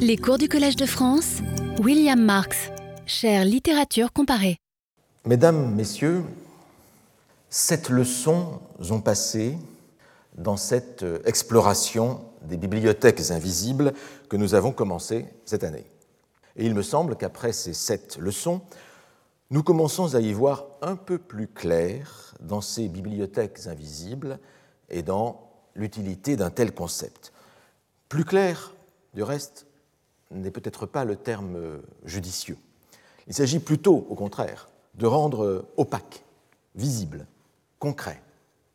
Les cours du Collège de France, William Marx, chère littérature comparée. Mesdames, Messieurs, sept leçons ont passé dans cette exploration des bibliothèques invisibles que nous avons commencé cette année. Et il me semble qu'après ces sept leçons, nous commençons à y voir un peu plus clair dans ces bibliothèques invisibles et dans l'utilité d'un tel concept. Plus clair, du reste, n'est peut-être pas le terme judicieux. Il s'agit plutôt, au contraire, de rendre opaque, visible, concret,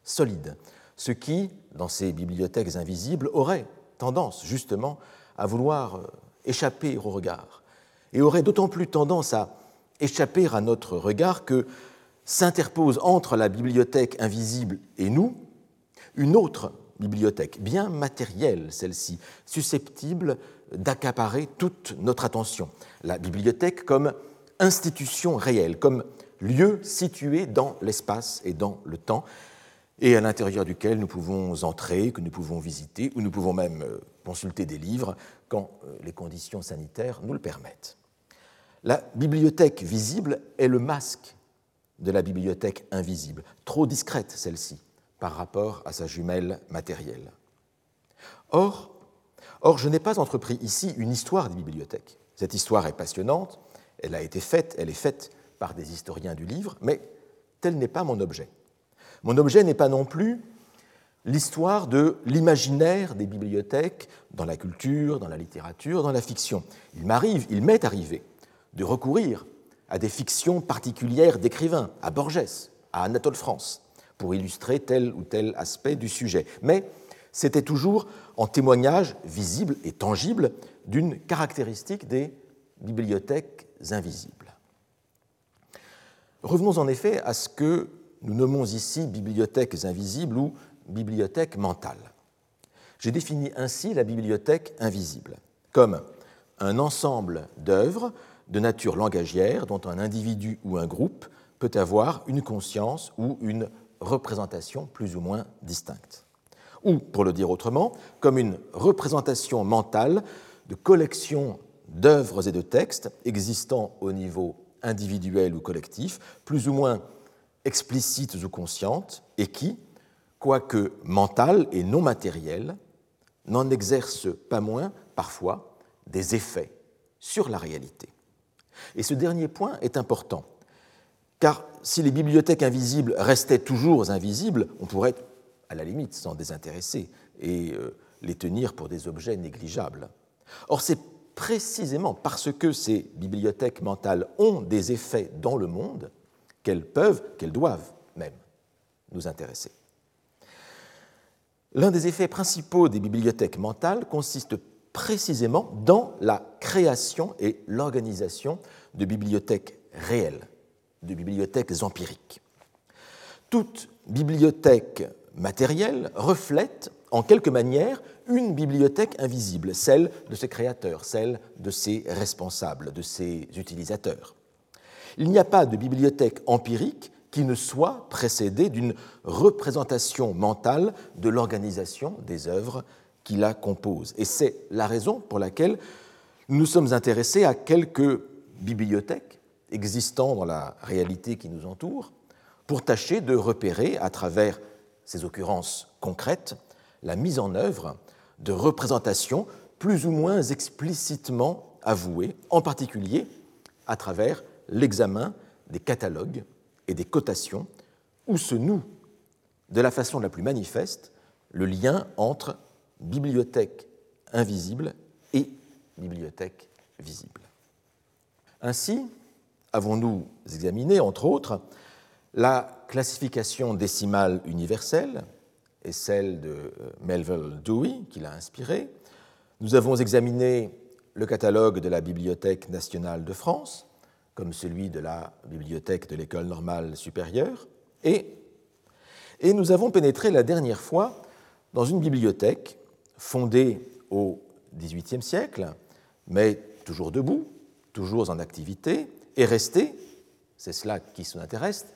solide, ce qui, dans ces bibliothèques invisibles, aurait tendance justement à vouloir échapper au regard, et aurait d'autant plus tendance à échapper à notre regard que s'interpose entre la bibliothèque invisible et nous une autre bibliothèque, bien matérielle celle-ci, susceptible d'accaparer toute notre attention. La bibliothèque comme institution réelle, comme lieu situé dans l'espace et dans le temps, et à l'intérieur duquel nous pouvons entrer, que nous pouvons visiter, ou nous pouvons même euh, consulter des livres quand euh, les conditions sanitaires nous le permettent. La bibliothèque visible est le masque de la bibliothèque invisible, trop discrète celle-ci par rapport à sa jumelle matérielle. Or, or je n'ai pas entrepris ici une histoire des bibliothèques. Cette histoire est passionnante, elle a été faite, elle est faite par des historiens du livre, mais tel n'est pas mon objet. Mon objet n'est pas non plus l'histoire de l'imaginaire des bibliothèques dans la culture, dans la littérature, dans la fiction. Il m'arrive, il m'est arrivé de recourir à des fictions particulières d'écrivains, à Borges, à Anatole France, pour illustrer tel ou tel aspect du sujet. Mais c'était toujours en témoignage visible et tangible d'une caractéristique des bibliothèques invisibles. Revenons en effet à ce que nous nommons ici bibliothèques invisibles ou bibliothèques mentales. J'ai défini ainsi la bibliothèque invisible comme un ensemble d'œuvres de nature langagière dont un individu ou un groupe peut avoir une conscience ou une représentation plus ou moins distincte. Ou, pour le dire autrement, comme une représentation mentale de collections d'œuvres et de textes existant au niveau individuel ou collectif, plus ou moins explicites ou conscientes, et qui, quoique mentales et non matérielles, n'en exercent pas moins, parfois, des effets sur la réalité. Et ce dernier point est important, car si les bibliothèques invisibles restaient toujours invisibles, on pourrait, à la limite, s'en désintéresser et euh, les tenir pour des objets négligeables. Or, c'est précisément parce que ces bibliothèques mentales ont des effets dans le monde qu'elles peuvent, qu'elles doivent même nous intéresser. L'un des effets principaux des bibliothèques mentales consiste précisément dans la création et l'organisation de bibliothèques réelles, de bibliothèques empiriques. Toute bibliothèque matérielle reflète en quelque manière une bibliothèque invisible, celle de ses créateurs, celle de ses responsables, de ses utilisateurs. Il n'y a pas de bibliothèque empirique qui ne soit précédée d'une représentation mentale de l'organisation des œuvres qui la composent. Et c'est la raison pour laquelle nous sommes intéressés à quelques bibliothèques existant dans la réalité qui nous entoure pour tâcher de repérer, à travers ces occurrences concrètes, la mise en œuvre de représentations plus ou moins explicitement avouées, en particulier à travers l'examen des catalogues et des cotations, où se noue de la façon la plus manifeste le lien entre bibliothèque invisible et bibliothèque visible. Ainsi, avons-nous examiné, entre autres, la classification décimale universelle et celle de euh, Melville Dewey, qui l'a inspiré. Nous avons examiné le catalogue de la Bibliothèque nationale de France, comme celui de la Bibliothèque de l'École normale supérieure, et, et nous avons pénétré la dernière fois dans une bibliothèque fondée au XVIIIe siècle, mais toujours debout, toujours en activité, et restée, c'est cela qui nous intéresse,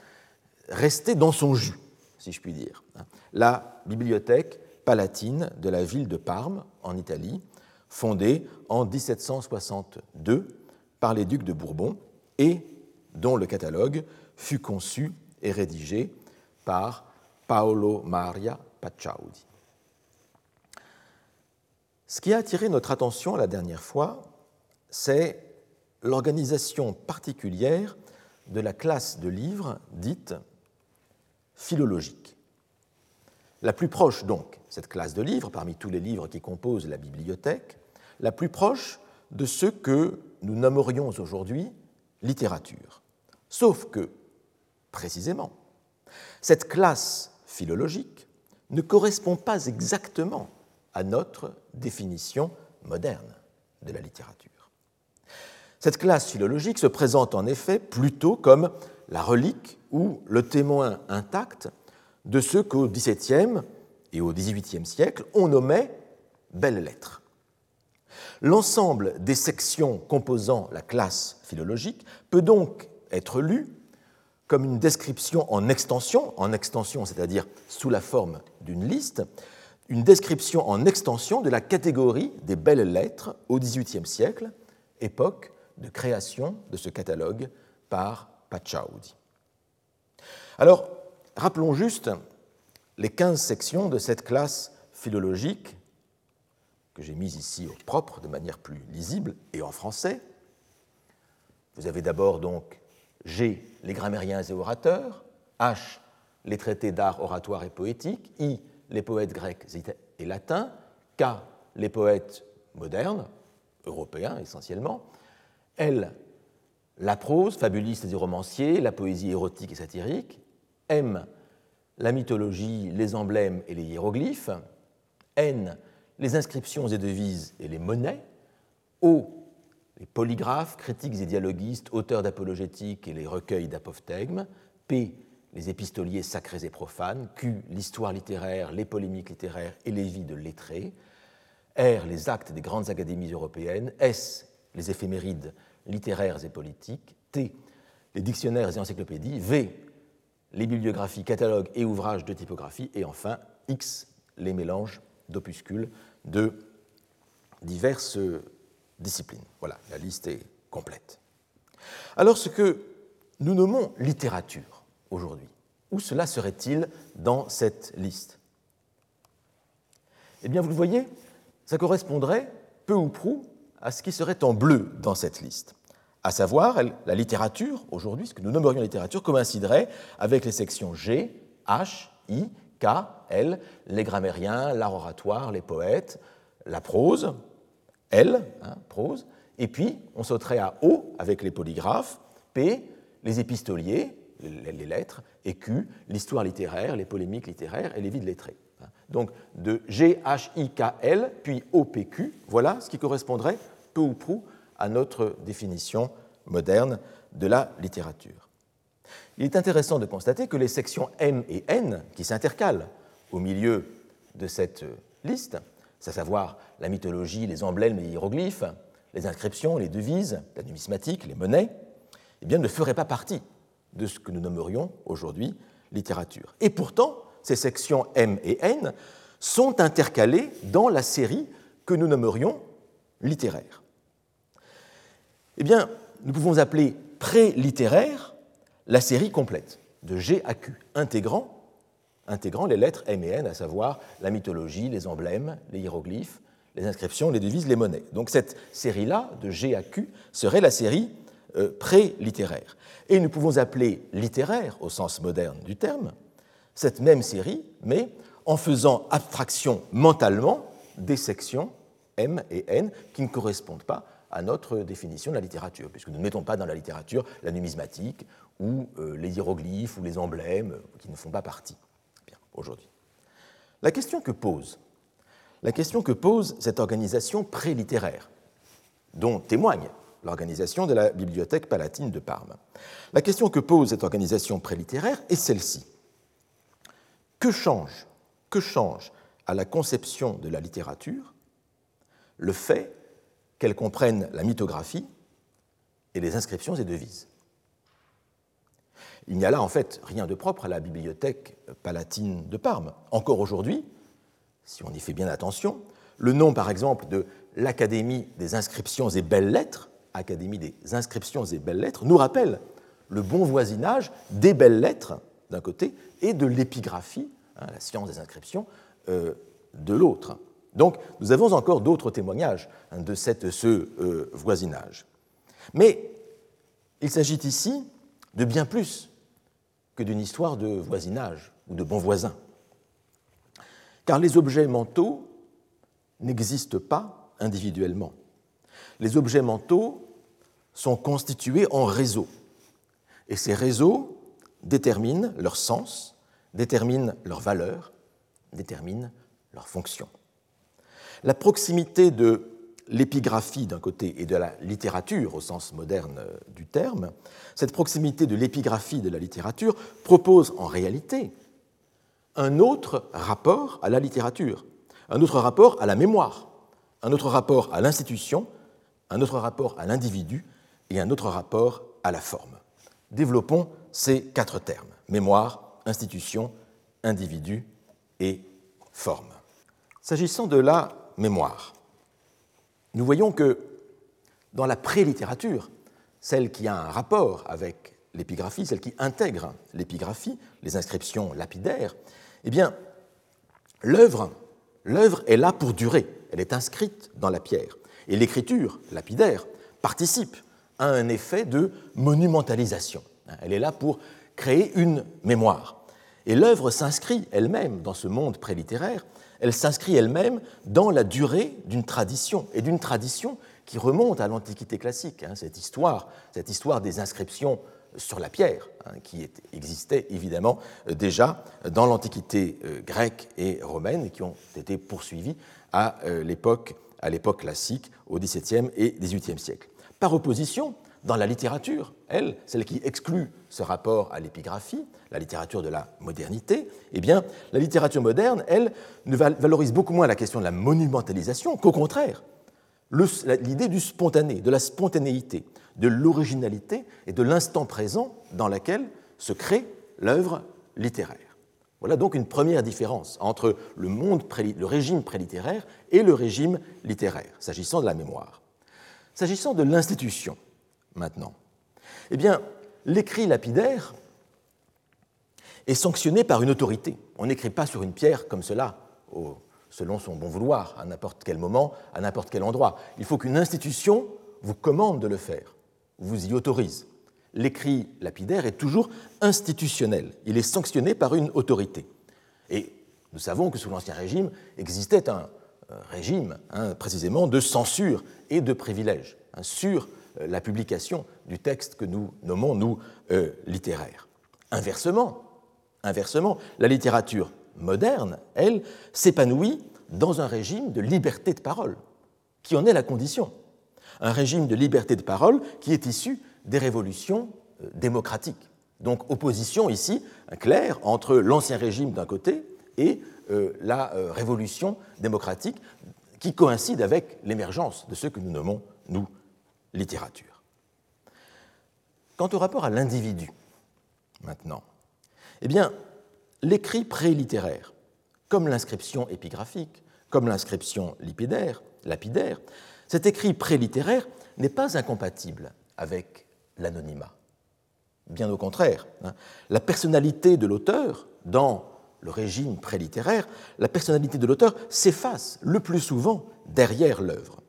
restée dans son jus, si je puis dire. La bibliothèque palatine de la ville de Parme, en Italie, fondée en 1762 par les ducs de Bourbon et dont le catalogue fut conçu et rédigé par Paolo Maria Pacciaudi. Ce qui a attiré notre attention la dernière fois, c'est l'organisation particulière de la classe de livres dite philologique. La plus proche, donc, cette classe de livres, parmi tous les livres qui composent la bibliothèque, la plus proche de ce que nous nommerions aujourd'hui littérature. Sauf que, précisément, cette classe philologique ne correspond pas exactement à notre définition moderne de la littérature. Cette classe philologique se présente en effet plutôt comme la relique ou le témoin intact de ce qu'au XVIIe et au XVIIIe siècle on nommait belles lettres. L'ensemble des sections composant la classe philologique peut donc être lu comme une description en extension, en extension c'est-à-dire sous la forme d'une liste, une description en extension de la catégorie des belles lettres au XVIIIe siècle, époque de création de ce catalogue par Pachaudi. Alors, rappelons juste les 15 sections de cette classe philologique que j'ai mise ici au propre de manière plus lisible et en français. Vous avez d'abord donc G, les grammairiens et orateurs, H, les traités d'art oratoire et poétique, I, les poètes grecs et latins, K, les poètes modernes, européens essentiellement, L, la prose, fabuliste et romanciers, la poésie érotique et satirique, M, la mythologie, les emblèmes et les hiéroglyphes, N, les inscriptions et devises et les monnaies, O, les polygraphes, critiques et dialoguistes, auteurs d'apologétique et les recueils d'apophthegmes, P, les épistoliers sacrés et profanes, Q, l'histoire littéraire, les polémiques littéraires et les vies de lettrés, R, les actes des grandes académies européennes, S, les éphémérides littéraires et politiques, T, les dictionnaires et encyclopédies, V, les bibliographies, catalogues et ouvrages de typographie, et enfin X, les mélanges d'opuscules de diverses disciplines. Voilà, la liste est complète. Alors ce que nous nommons littérature aujourd'hui, où cela serait-il dans cette liste? Eh bien, vous le voyez, ça correspondrait peu ou prou à ce qui serait en bleu dans cette liste. À savoir, la littérature, aujourd'hui, ce que nous nommerions littérature, coïnciderait avec les sections G, H, I, K, L, les grammairiens, l'art oratoire, les poètes, la prose, L, hein, prose, et puis on sauterait à O avec les polygraphes, P, les épistoliers, les lettres, et Q, l'histoire littéraire, les polémiques littéraires et les vides lettrés. Hein. Donc de G, H, I, K, L, puis O, P, Q, voilà ce qui correspondrait peu ou prou à notre définition moderne de la littérature. Il est intéressant de constater que les sections M et N, qui s'intercalent au milieu de cette liste, à savoir la mythologie, les emblèmes, les hiéroglyphes, les inscriptions, les devises, la numismatique, les monnaies, eh ne feraient pas partie de ce que nous nommerions aujourd'hui littérature. Et pourtant, ces sections M et N sont intercalées dans la série que nous nommerions littéraire eh bien, nous pouvons appeler pré-littéraire la série complète de G à Q, intégrant, les lettres M et N, à savoir la mythologie, les emblèmes, les hiéroglyphes, les inscriptions, les devises, les monnaies. Donc cette série-là, de G à Q, serait la série euh, pré-littéraire. Et nous pouvons appeler littéraire, au sens moderne du terme, cette même série, mais en faisant abstraction mentalement des sections M et N qui ne correspondent pas à notre définition de la littérature, puisque nous ne mettons pas dans la littérature la numismatique ou euh, les hiéroglyphes ou les emblèmes qui ne font pas partie aujourd'hui. La question que pose, cette organisation prélittéraire, dont témoigne l'organisation de la Bibliothèque palatine de Parme, la question que pose cette organisation prélittéraire est celle-ci. Que change à la conception de la littérature le fait qu'elles comprennent la mythographie et les inscriptions et devises. Il n'y a là en fait rien de propre à la bibliothèque palatine de Parme. Encore aujourd'hui, si on y fait bien attention, Le nom, par exemple, de l'Académie des inscriptions et belles lettres, Académie des inscriptions et belles lettres, nous rappelle le bon voisinage des belles lettres d'un côté et de l'épigraphie, hein, la science des inscriptions, euh, de l'autre. Donc nous avons encore d'autres témoignages hein, de ce euh, voisinage. Mais il s'agit ici de bien plus que d'une histoire de voisinage ou de bon voisin. Car les objets mentaux n'existent pas individuellement. Les objets mentaux sont constitués en réseaux. Et ces réseaux déterminent leur sens, déterminent leur valeur, déterminent leur fonction. La proximité de l'épigraphie d'un côté et de la littérature au sens moderne du terme, cette proximité de l'épigraphie de la littérature propose en réalité un autre rapport à la littérature, un autre rapport à la mémoire, un autre rapport à l'institution, un autre rapport à l'individu et un autre rapport à la forme. Développons ces quatre termes mémoire, institution, individu et forme. S'agissant de la mémoire, nous voyons que dans la pré-littérature, celle qui a un rapport avec l'épigraphie, celle qui intègre l'épigraphie, les inscriptions lapidaires, eh bien, l'œuvre, l'œuvre est là pour durer, elle est inscrite dans la pierre. Et l'écriture lapidaire participe à un effet de monumentalisation. Elle est là pour créer une mémoire. Et l'œuvre s'inscrit elle-même dans ce monde prélittéraire elle s'inscrit elle-même dans la durée d'une tradition, et d'une tradition qui remonte à l'Antiquité classique, hein, cette, histoire, cette histoire des inscriptions sur la pierre, hein, qui existait évidemment euh, déjà dans l'Antiquité euh, grecque et romaine, et qui ont été poursuivies à euh, l'époque à l'époque classique, au XVIIe et XVIIIe siècle. Par opposition, dans la littérature, elle, celle qui exclut ce rapport à l'épigraphie, la littérature de la modernité, eh bien, la littérature moderne, elle, ne valorise beaucoup moins la question de la monumentalisation qu'au contraire, l'idée du spontané, de la spontanéité, de l'originalité et de l'instant présent dans lequel se crée l'œuvre littéraire. Voilà donc une première différence entre le, monde le régime prélittéraire et le régime littéraire, s'agissant de la mémoire. S'agissant de l'institution, maintenant Eh bien, l'écrit lapidaire est sanctionné par une autorité. On n'écrit pas sur une pierre comme cela, selon son bon vouloir, à n'importe quel moment, à n'importe quel endroit. Il faut qu'une institution vous commande de le faire, vous y autorise. L'écrit lapidaire est toujours institutionnel, il est sanctionné par une autorité. Et nous savons que sous l'Ancien Régime existait un régime hein, précisément de censure et de privilège hein, sur euh, la publication du texte que nous nommons, nous, euh, littéraire. Inversement, la littérature moderne, elle, s'épanouit dans un régime de liberté de parole, qui en est la condition. Un régime de liberté de parole qui est issu des révolutions euh, démocratiques. Donc opposition ici claire entre l'ancien régime d'un côté et la révolution démocratique qui coïncide avec l'émergence de ce que nous nommons, nous, littérature. Quant au rapport à l'individu, maintenant, eh bien, l'écrit pré-littéraire, comme l'inscription épigraphique, comme l'inscription lipidaire, lapidaire, cet écrit pré-littéraire n'est pas incompatible avec l'anonymat. Bien au contraire, hein. la personnalité de l'auteur, dans le régime pré-littéraire, la personnalité de l'auteur s'efface le plus souvent derrière l'œuvre.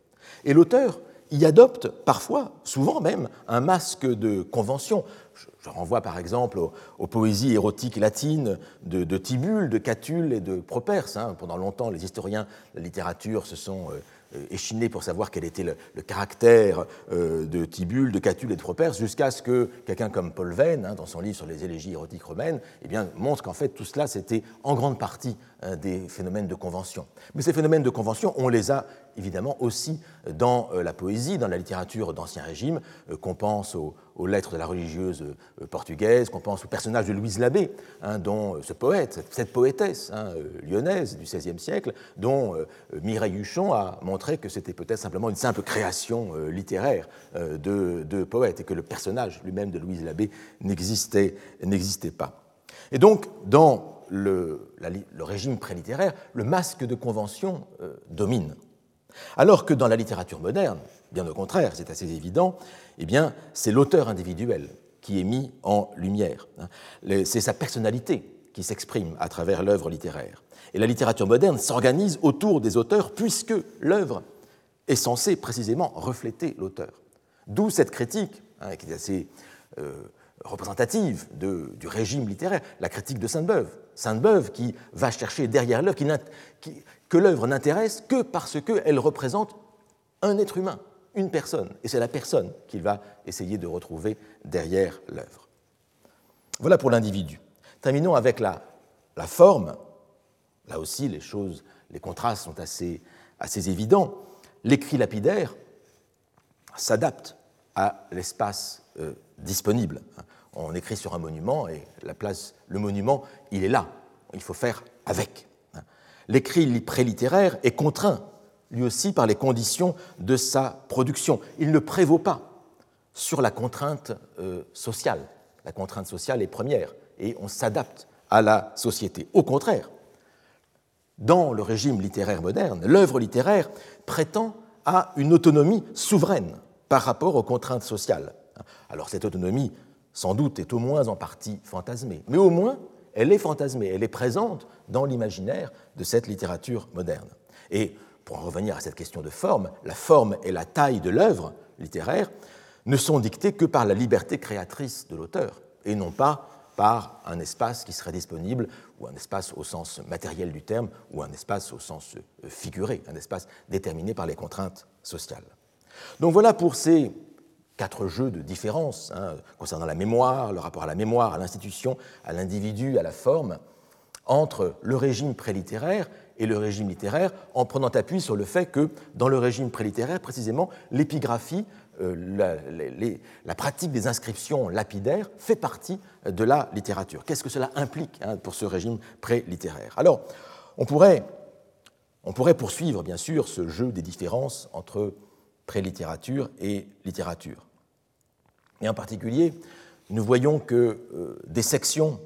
Et l'auteur y adopte parfois, souvent même, un masque de convention. Je, renvoie par exemple aux, poésies érotiques latines de, Tibulle, de Catulle et de Properce. Hein. Pendant longtemps, les historiens de la littérature se sont euh, euh, échiné pour savoir quel était le, caractère euh, de Tibulle, de Catulle et de Properce, jusqu'à ce que quelqu'un comme Paul Venn, hein, dans son livre sur les élégies érotiques romaines, eh montre qu'en fait tout cela c'était en grande partie des phénomènes de convention. Mais ces phénomènes de convention, on les a évidemment aussi dans la poésie, dans la littérature d'Ancien Régime, qu'on pense aux, lettres de la religieuse portugaise, qu'on pense au personnage de Louise Labbé, hein, dont ce poète, cette poétesse hein, lyonnaise du XVIe siècle, dont Mireille Huchon a montré que c'était peut-être simplement une simple création euh, littéraire euh, de, de, poète et que le personnage lui-même de Louise Labbé n'existait pas. Et donc, dans le, régime prélittéraire, le masque de convention euh, domine. Alors que dans la littérature moderne, bien au contraire, c'est assez évident, eh bien, c'est l'auteur individuel qui est mis en lumière. Hein. C'est sa personnalité qui s'exprime à travers l'œuvre littéraire. Et la littérature moderne s'organise autour des auteurs puisque l'œuvre est censée précisément refléter l'auteur. D'où cette critique, hein, qui est assez euh, représentative du régime littéraire, la critique de Sainte-Beuve. Sainte-Beuve qui va chercher derrière l'œuvre, que l'œuvre n'intéresse que parce qu'elle représente un être humain, une personne. Et c'est la personne qu'il va essayer de retrouver derrière l'œuvre. Voilà pour l'individu. Terminons avec la, forme. Là aussi, les choses, les contrastes sont assez, assez évidents. L'écrit lapidaire s'adapte à l'espace euh, disponible. On écrit sur un monument et la place, le monument, il est là. Il faut faire avec. L'écrit prélittéraire est contraint, lui aussi, par les conditions de sa production. Il ne prévaut pas sur la contrainte euh, sociale. La contrainte sociale est première et on s'adapte à la société. Au contraire, dans le régime littéraire moderne, l'œuvre littéraire prétend à une autonomie souveraine par rapport aux contraintes sociales. Alors cette autonomie, sans doute, est au moins en partie fantasmée, mais au moins elle est fantasmée, elle est présente dans l'imaginaire de cette littérature moderne. Et pour en revenir à cette question de forme, la forme et la taille de l'œuvre littéraire ne sont dictées que par la liberté créatrice de l'auteur, et non pas par un espace qui serait disponible, ou un espace au sens matériel du terme, ou un espace au sens euh, figuré, un espace déterminé par les contraintes sociales. Donc voilà pour ces quatre jeux de différence hein, concernant la mémoire, le rapport à la mémoire, à l'institution, à l'individu, à la forme, entre le régime prélittéraire et le régime littéraire, en prenant appui sur le fait que dans le régime prélittéraire, précisément, l'épigraphie euh, la, pratique des inscriptions lapidaires fait partie de la littérature. Qu'est-ce que cela implique hein, pour ce régime pré-littéraire? Alors, on pourrait, on pourrait poursuivre, bien sûr, ce jeu des différences entre pré-littérature et littérature. Et en particulier, nous voyons que euh, des sections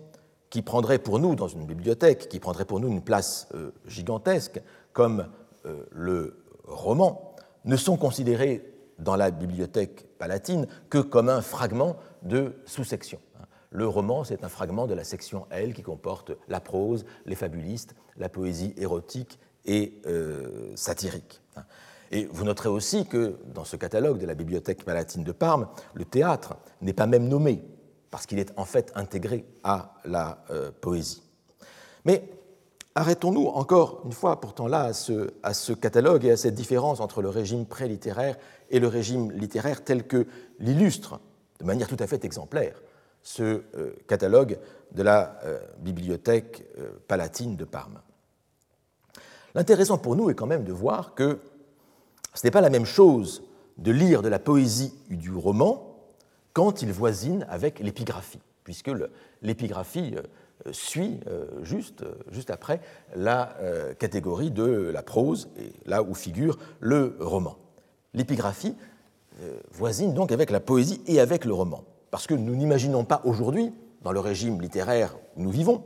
qui prendraient pour nous, dans une bibliothèque, qui prendraient pour nous une place euh, gigantesque, comme le roman, ne sont considérées dans la bibliothèque palatine que comme un fragment de sous-section. Le roman, c'est un fragment de la section L qui comporte la prose, les fabulistes, la poésie érotique et euh, satirique. Et vous noterez aussi que dans ce catalogue de la bibliothèque palatine de Parme, le théâtre n'est pas même nommé, parce qu'il est en fait intégré à la euh, poésie. Mais Arrêtons-nous encore une fois, pourtant là, à ce, catalogue et à cette différence entre le régime pré-littéraire et le régime littéraire tel que l'illustre, de manière tout à fait exemplaire, ce euh, catalogue de la euh, bibliothèque palatine de Parme. L'intéressant pour nous est quand même de voir que ce n'est pas la même chose de lire de la poésie ou du roman quand il voisine avec l'épigraphie, puisque l'épigraphie suit euh, juste, juste après la euh, catégorie de la prose, et là où figure le roman. L'épigraphie euh, voisine donc avec la poésie et avec le roman, parce que nous n'imaginons pas aujourd'hui, dans le régime littéraire où nous vivons,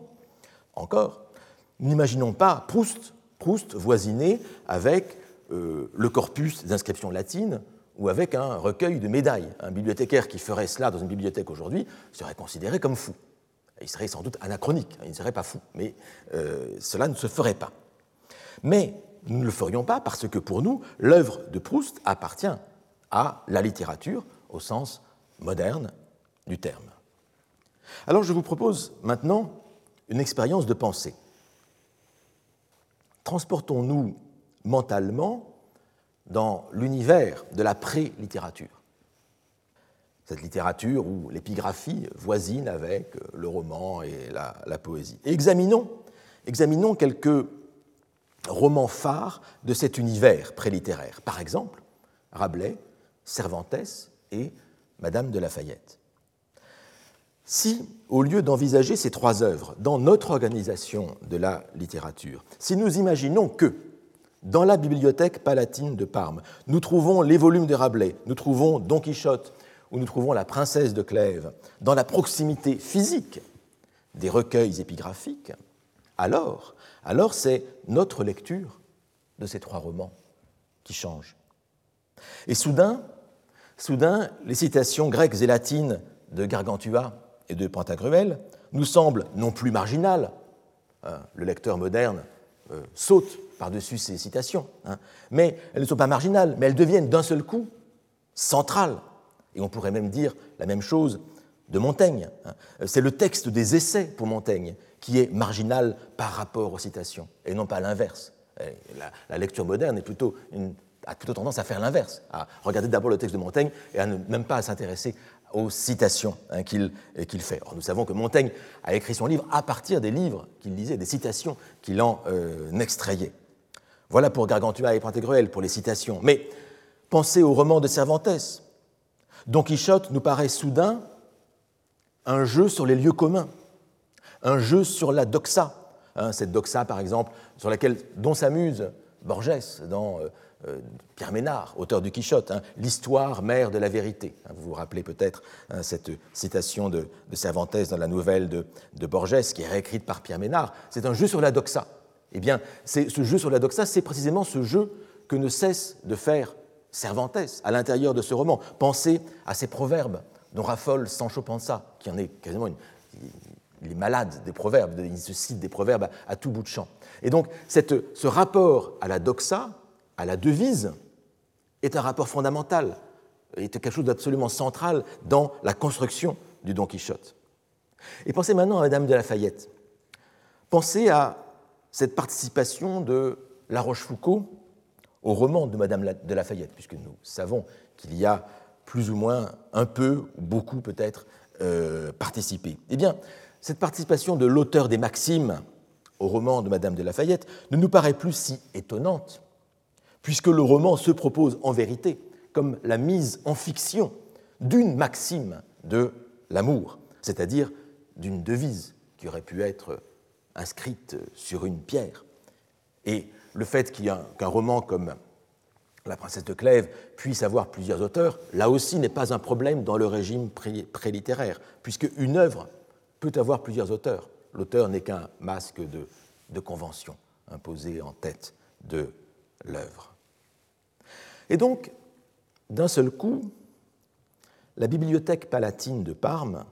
encore, nous n'imaginons pas Proust, Proust voisiner avec le corpus des inscriptions latines ou avec un recueil de médailles. Un bibliothécaire qui ferait cela dans une bibliothèque aujourd'hui serait considéré comme fou. Il serait sans doute anachronique, il ne serait pas fou, mais euh, cela ne se ferait pas. Mais nous ne le ferions pas parce que pour nous, l'œuvre de Proust appartient à la littérature au sens moderne du terme. Alors je vous propose maintenant une expérience de pensée. Transportons-nous mentalement dans l'univers de la pré-littérature cette littérature où l'épigraphie voisine avec euh, le roman et la, poésie. Examinons, examinons quelques romans phares de cet univers prélittéraire. Par exemple, Rabelais, Cervantes et Madame de Lafayette. Si, au lieu d'envisager ces trois œuvres dans notre organisation de la littérature, si nous imaginons que, dans la bibliothèque palatine de Parme, nous trouvons les volumes de Rabelais, nous trouvons Don Quichotte, où nous trouvons la princesse de Clèves, dans la proximité physique des recueils épigraphiques, alors, alors c'est notre lecture de ces trois romans qui change. Et soudain, soudain, les citations grecques et latines de Gargantua et de Pantagruel nous semblent non plus marginales. Hein, le lecteur moderne euh, saute par-dessus ces citations, hein, mais elles ne sont pas marginales, mais elles deviennent d'un seul coup centrales. Et on pourrait même dire la même chose de Montaigne. Hein. C'est le texte des essais pour Montaigne qui est marginal par rapport aux citations, et non pas l'inverse. La, lecture moderne a plutôt tendance à faire l'inverse, à regarder d'abord le texte de Montaigne et à ne même pas s'intéresser aux citations hein, qu'il fait. Or, nous savons que Montaigne a écrit son livre à partir des livres qu'il lisait, des citations qu'il en euh, extrayait. Voilà pour Gargantua et Pantagruel, pour les citations. Mais pensez au roman de Cervantes. Don Quichotte nous paraît soudain un jeu sur les lieux communs, un jeu sur la doxa. Hein, cette doxa, par exemple, sur laquelle, dont s'amuse Borges dans euh, euh, Pierre Ménard, auteur du Quichotte, hein, l'histoire mère de la vérité. Hein, vous vous rappelez peut-être cette citation de, Cervantes dans la nouvelle de, de, Borges, qui est réécrite par Pierre Ménard. C'est un jeu sur la doxa. Eh bien, ce jeu sur la doxa, c'est précisément ce jeu que ne cesse de faire Cervantes à l'intérieur de ce roman. Pensez à ces proverbes dont raffole Sancho Panza, qui en est quasiment une, il est malade des proverbes, il se cite des proverbes à, tout bout de champ. Et donc, ce rapport à la doxa, à la devise, est un rapport fondamental, est quelque chose d'absolument central dans la construction du Don Quichotte. Et pensez maintenant à Madame de Lafayette. Pensez à cette participation de La Rochefoucauld au roman de Madame de Lafayette, puisque nous savons qu'il y a plus ou moins un peu, ou beaucoup peut-être, euh, participé. Eh bien, cette participation de l'auteur des Maximes au roman de Madame de Lafayette ne nous paraît plus si étonnante, puisque le roman se propose en vérité comme la mise en fiction d'une maxime de l'amour, c'est-à-dire d'une devise qui aurait pu être inscrite sur une pierre. Et le fait qu'un roman comme La princesse de Clèves puisse avoir plusieurs auteurs, là aussi n'est pas un problème dans le régime prélittéraire, puisque une œuvre peut avoir plusieurs auteurs. L'auteur n'est qu'un masque de, de convention imposé en tête de l'œuvre. Et donc, d'un seul coup, la bibliothèque palatine de Parme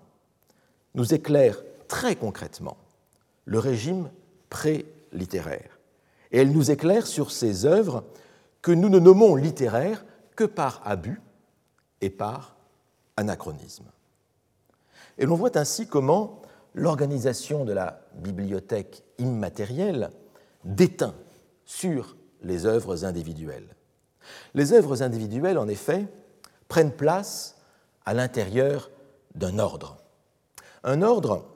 nous éclaire très concrètement le régime pré-littéraire. Et elle nous éclaire sur ces œuvres que nous ne nommons littéraires que par abus et par anachronisme. Et l'on voit ainsi comment l'organisation de la bibliothèque immatérielle déteint sur les œuvres individuelles. Les œuvres individuelles, en effet, prennent place à l'intérieur d'un ordre. Un ordre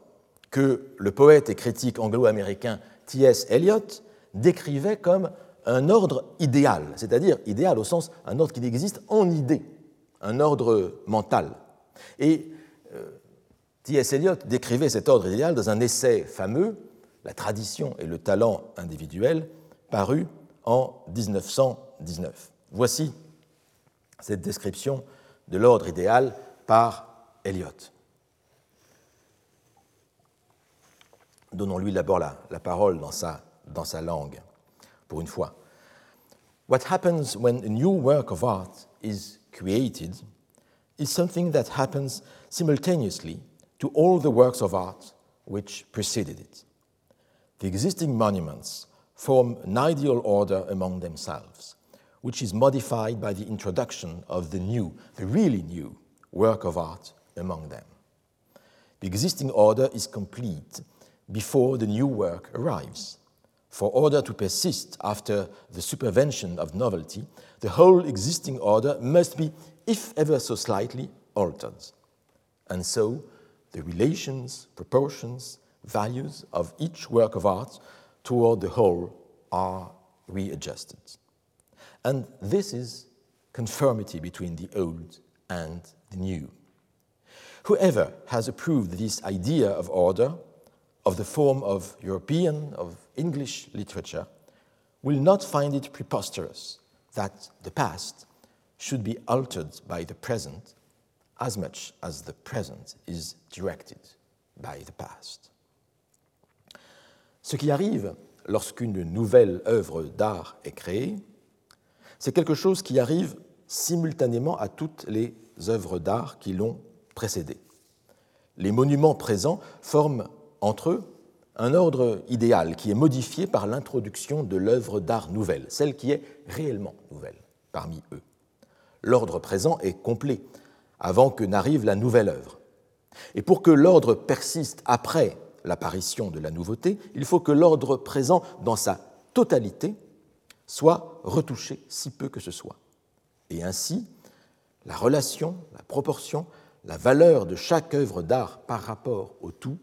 que le poète et critique anglo-américain T.S. Eliot décrivait comme un ordre idéal, c'est-à-dire idéal au sens un ordre qui existe en idée, un ordre mental. Et euh, T.S. Eliot décrivait cet ordre idéal dans un essai fameux, La tradition et le talent individuel, paru en 1919. Voici cette description de l'ordre idéal par Eliot. Donnons-lui d'abord la, parole dans sa langue, pour une fois. What happens when a new work of art is created is something that happens simultaneously to all the works of art which preceded it. The existing monuments form an ideal order among themselves, which is modified by the introduction of the new, the really new, work of art among them. The existing order is complete before the new work arrives. For order to persist after the supervention of novelty, the whole existing order must be, if ever so slightly, altered. And so, the relations, proportions, values of each work of art toward the whole are readjusted. And this is conformity between the old and the new. Whoever has approved this idea of order, of the form of European, of English literature, will not find it preposterous that the past should be altered by the present as much as the present is directed by the past. Ce qui arrive lorsqu'une nouvelle œuvre d'art est créée, c'est quelque chose qui arrive simultanément à toutes les œuvres d'art qui l'ont précédée. Les monuments présents forment entre eux un ordre idéal qui est modifié par l'introduction de l'œuvre d'art nouvelle, celle qui est réellement nouvelle parmi eux. L'ordre présent est complet avant que n'arrive la nouvelle œuvre. Et pour que l'ordre persiste après l'apparition de la nouveauté, il faut que l'ordre présent dans sa totalité soit retouché si peu que ce soit. Et ainsi, la relation, la proportion, la valeur de chaque œuvre d'art par rapport au tout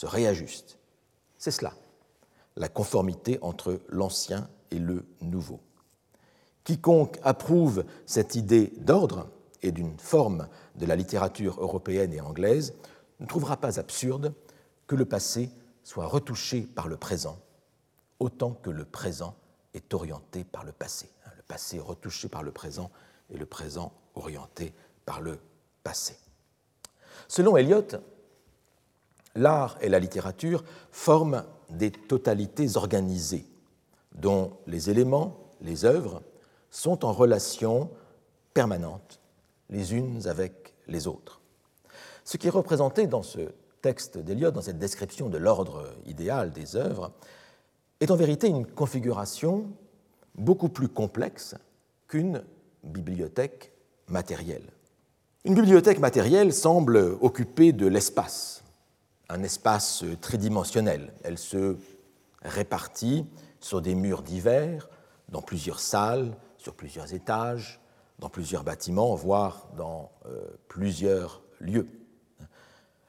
se réajuste. C'est cela, la conformité entre l'ancien et le nouveau. Quiconque approuve cette idée d'ordre et d'une forme de la littérature européenne et anglaise ne trouvera pas absurde que le passé soit retouché par le présent, autant que le présent est orienté par le passé. Le passé retouché par le présent et le présent orienté par le passé. Selon Eliot, l'art et la littérature forment des totalités organisées dont les éléments, les œuvres, sont en relation permanente les unes avec les autres. Ce qui est représenté dans ce texte d'Eliot, dans cette description de l'ordre idéal des œuvres, est en vérité une configuration beaucoup plus complexe qu'une bibliothèque matérielle. Une bibliothèque matérielle semble occuper de l'espace, un espace tridimensionnel. Elle se répartit sur des murs divers, dans plusieurs salles, sur plusieurs étages, dans plusieurs bâtiments, voire dans euh, plusieurs lieux.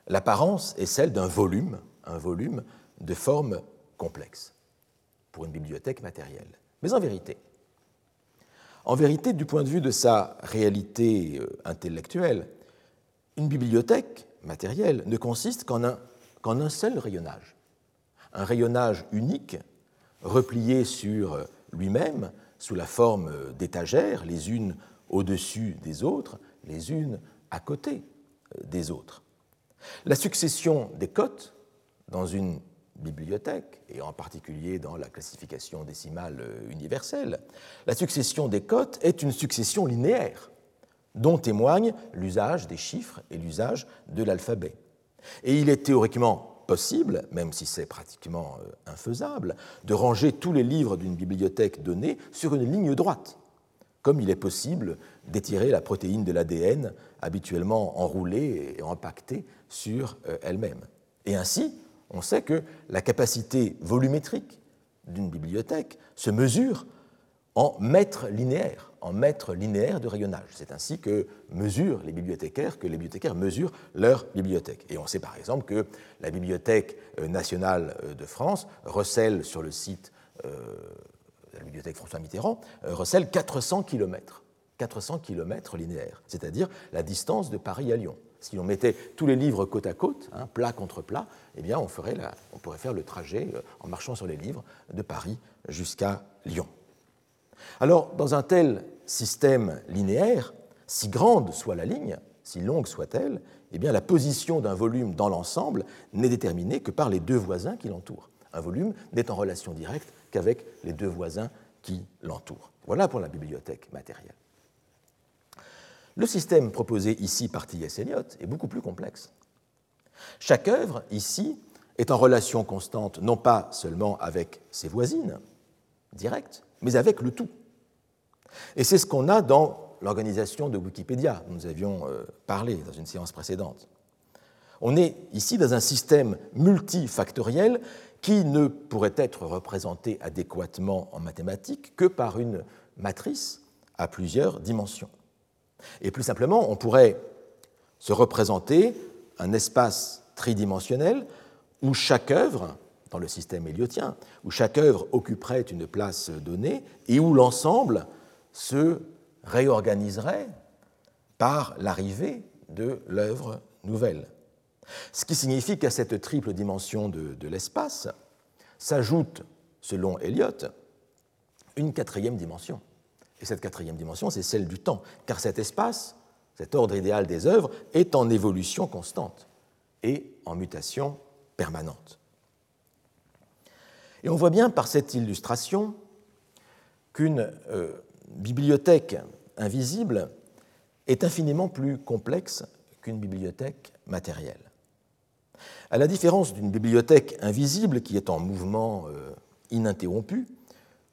L'apparence est celle d'un volume, un volume de forme complexe pour une bibliothèque matérielle. Mais en vérité, en vérité, du point de vue de sa réalité euh, intellectuelle, une bibliothèque matérielle ne consiste qu'en un, un, seul rayonnage. Un rayonnage unique, replié sur lui-même sous la forme d'étagères, les unes au-dessus des autres, les unes à côté des autres. La succession des cotes dans une bibliothèque, et en particulier dans la classification décimale universelle, la succession des cotes est une succession linéaire dont témoigne l'usage des chiffres et l'usage de l'alphabet. Et il est théoriquement possible, même si c'est pratiquement euh, infaisable, de ranger tous les livres d'une bibliothèque donnée sur une ligne droite, comme il est possible d'étirer la protéine de l'ADN habituellement enroulée et empaquetée sur euh, elle-même. Et ainsi, on sait que la capacité volumétrique d'une bibliothèque se mesure en mètres linéaires, en mètres linéaires de rayonnage. C'est ainsi que mesurent les bibliothécaires, que les bibliothécaires mesurent leur bibliothèque. Et on sait par exemple que la Bibliothèque euh, nationale euh, de France recèle sur le site euh, de la bibliothèque François Mitterrand, recèle 400 km, 400 km linéaires, c'est-à-dire la distance de Paris à Lyon si on mettait tous les livres côte à côte, hein, plat contre plat, eh bien on, pourrait faire le trajet en marchant sur les livres de Paris jusqu'à Lyon. Alors, dans un tel système linéaire, si grande soit la ligne, si longue soit-elle, eh la position d'un volume dans l'ensemble n'est déterminée que par les deux voisins qui l'entourent. Un volume n'est en relation directe qu'avec les deux voisins qui l'entourent. Voilà pour la bibliothèque matérielle. Le système proposé ici par T.S. Eliot est beaucoup plus complexe. Chaque œuvre, ici, est en relation constante non pas seulement avec ses voisines, directes, mais avec le tout. Et c'est ce qu'on a dans l'organisation de Wikipédia, dont nous avions euh, parlé dans une séance précédente. On est ici dans un système multifactoriel qui ne pourrait être représenté adéquatement en mathématiques que par une matrice à plusieurs dimensions. Et plus simplement, on pourrait se représenter un espace tridimensionnel où chaque œuvre, dans le système héliotien, où chaque œuvre occuperait une place donnée et où l'ensemble se réorganiserait par l'arrivée de l'œuvre nouvelle. Ce qui signifie qu'à cette triple dimension de, l'espace s'ajoute, selon Eliot, une quatrième dimension et cette quatrième dimension, c'est celle du temps, car cet espace, cet ordre idéal des œuvres, est en évolution constante et en mutation permanente. Et on voit bien par cette illustration qu'une euh, bibliothèque invisible est infiniment plus complexe qu'une bibliothèque matérielle. À la différence d'une bibliothèque invisible qui est en mouvement euh, ininterrompu,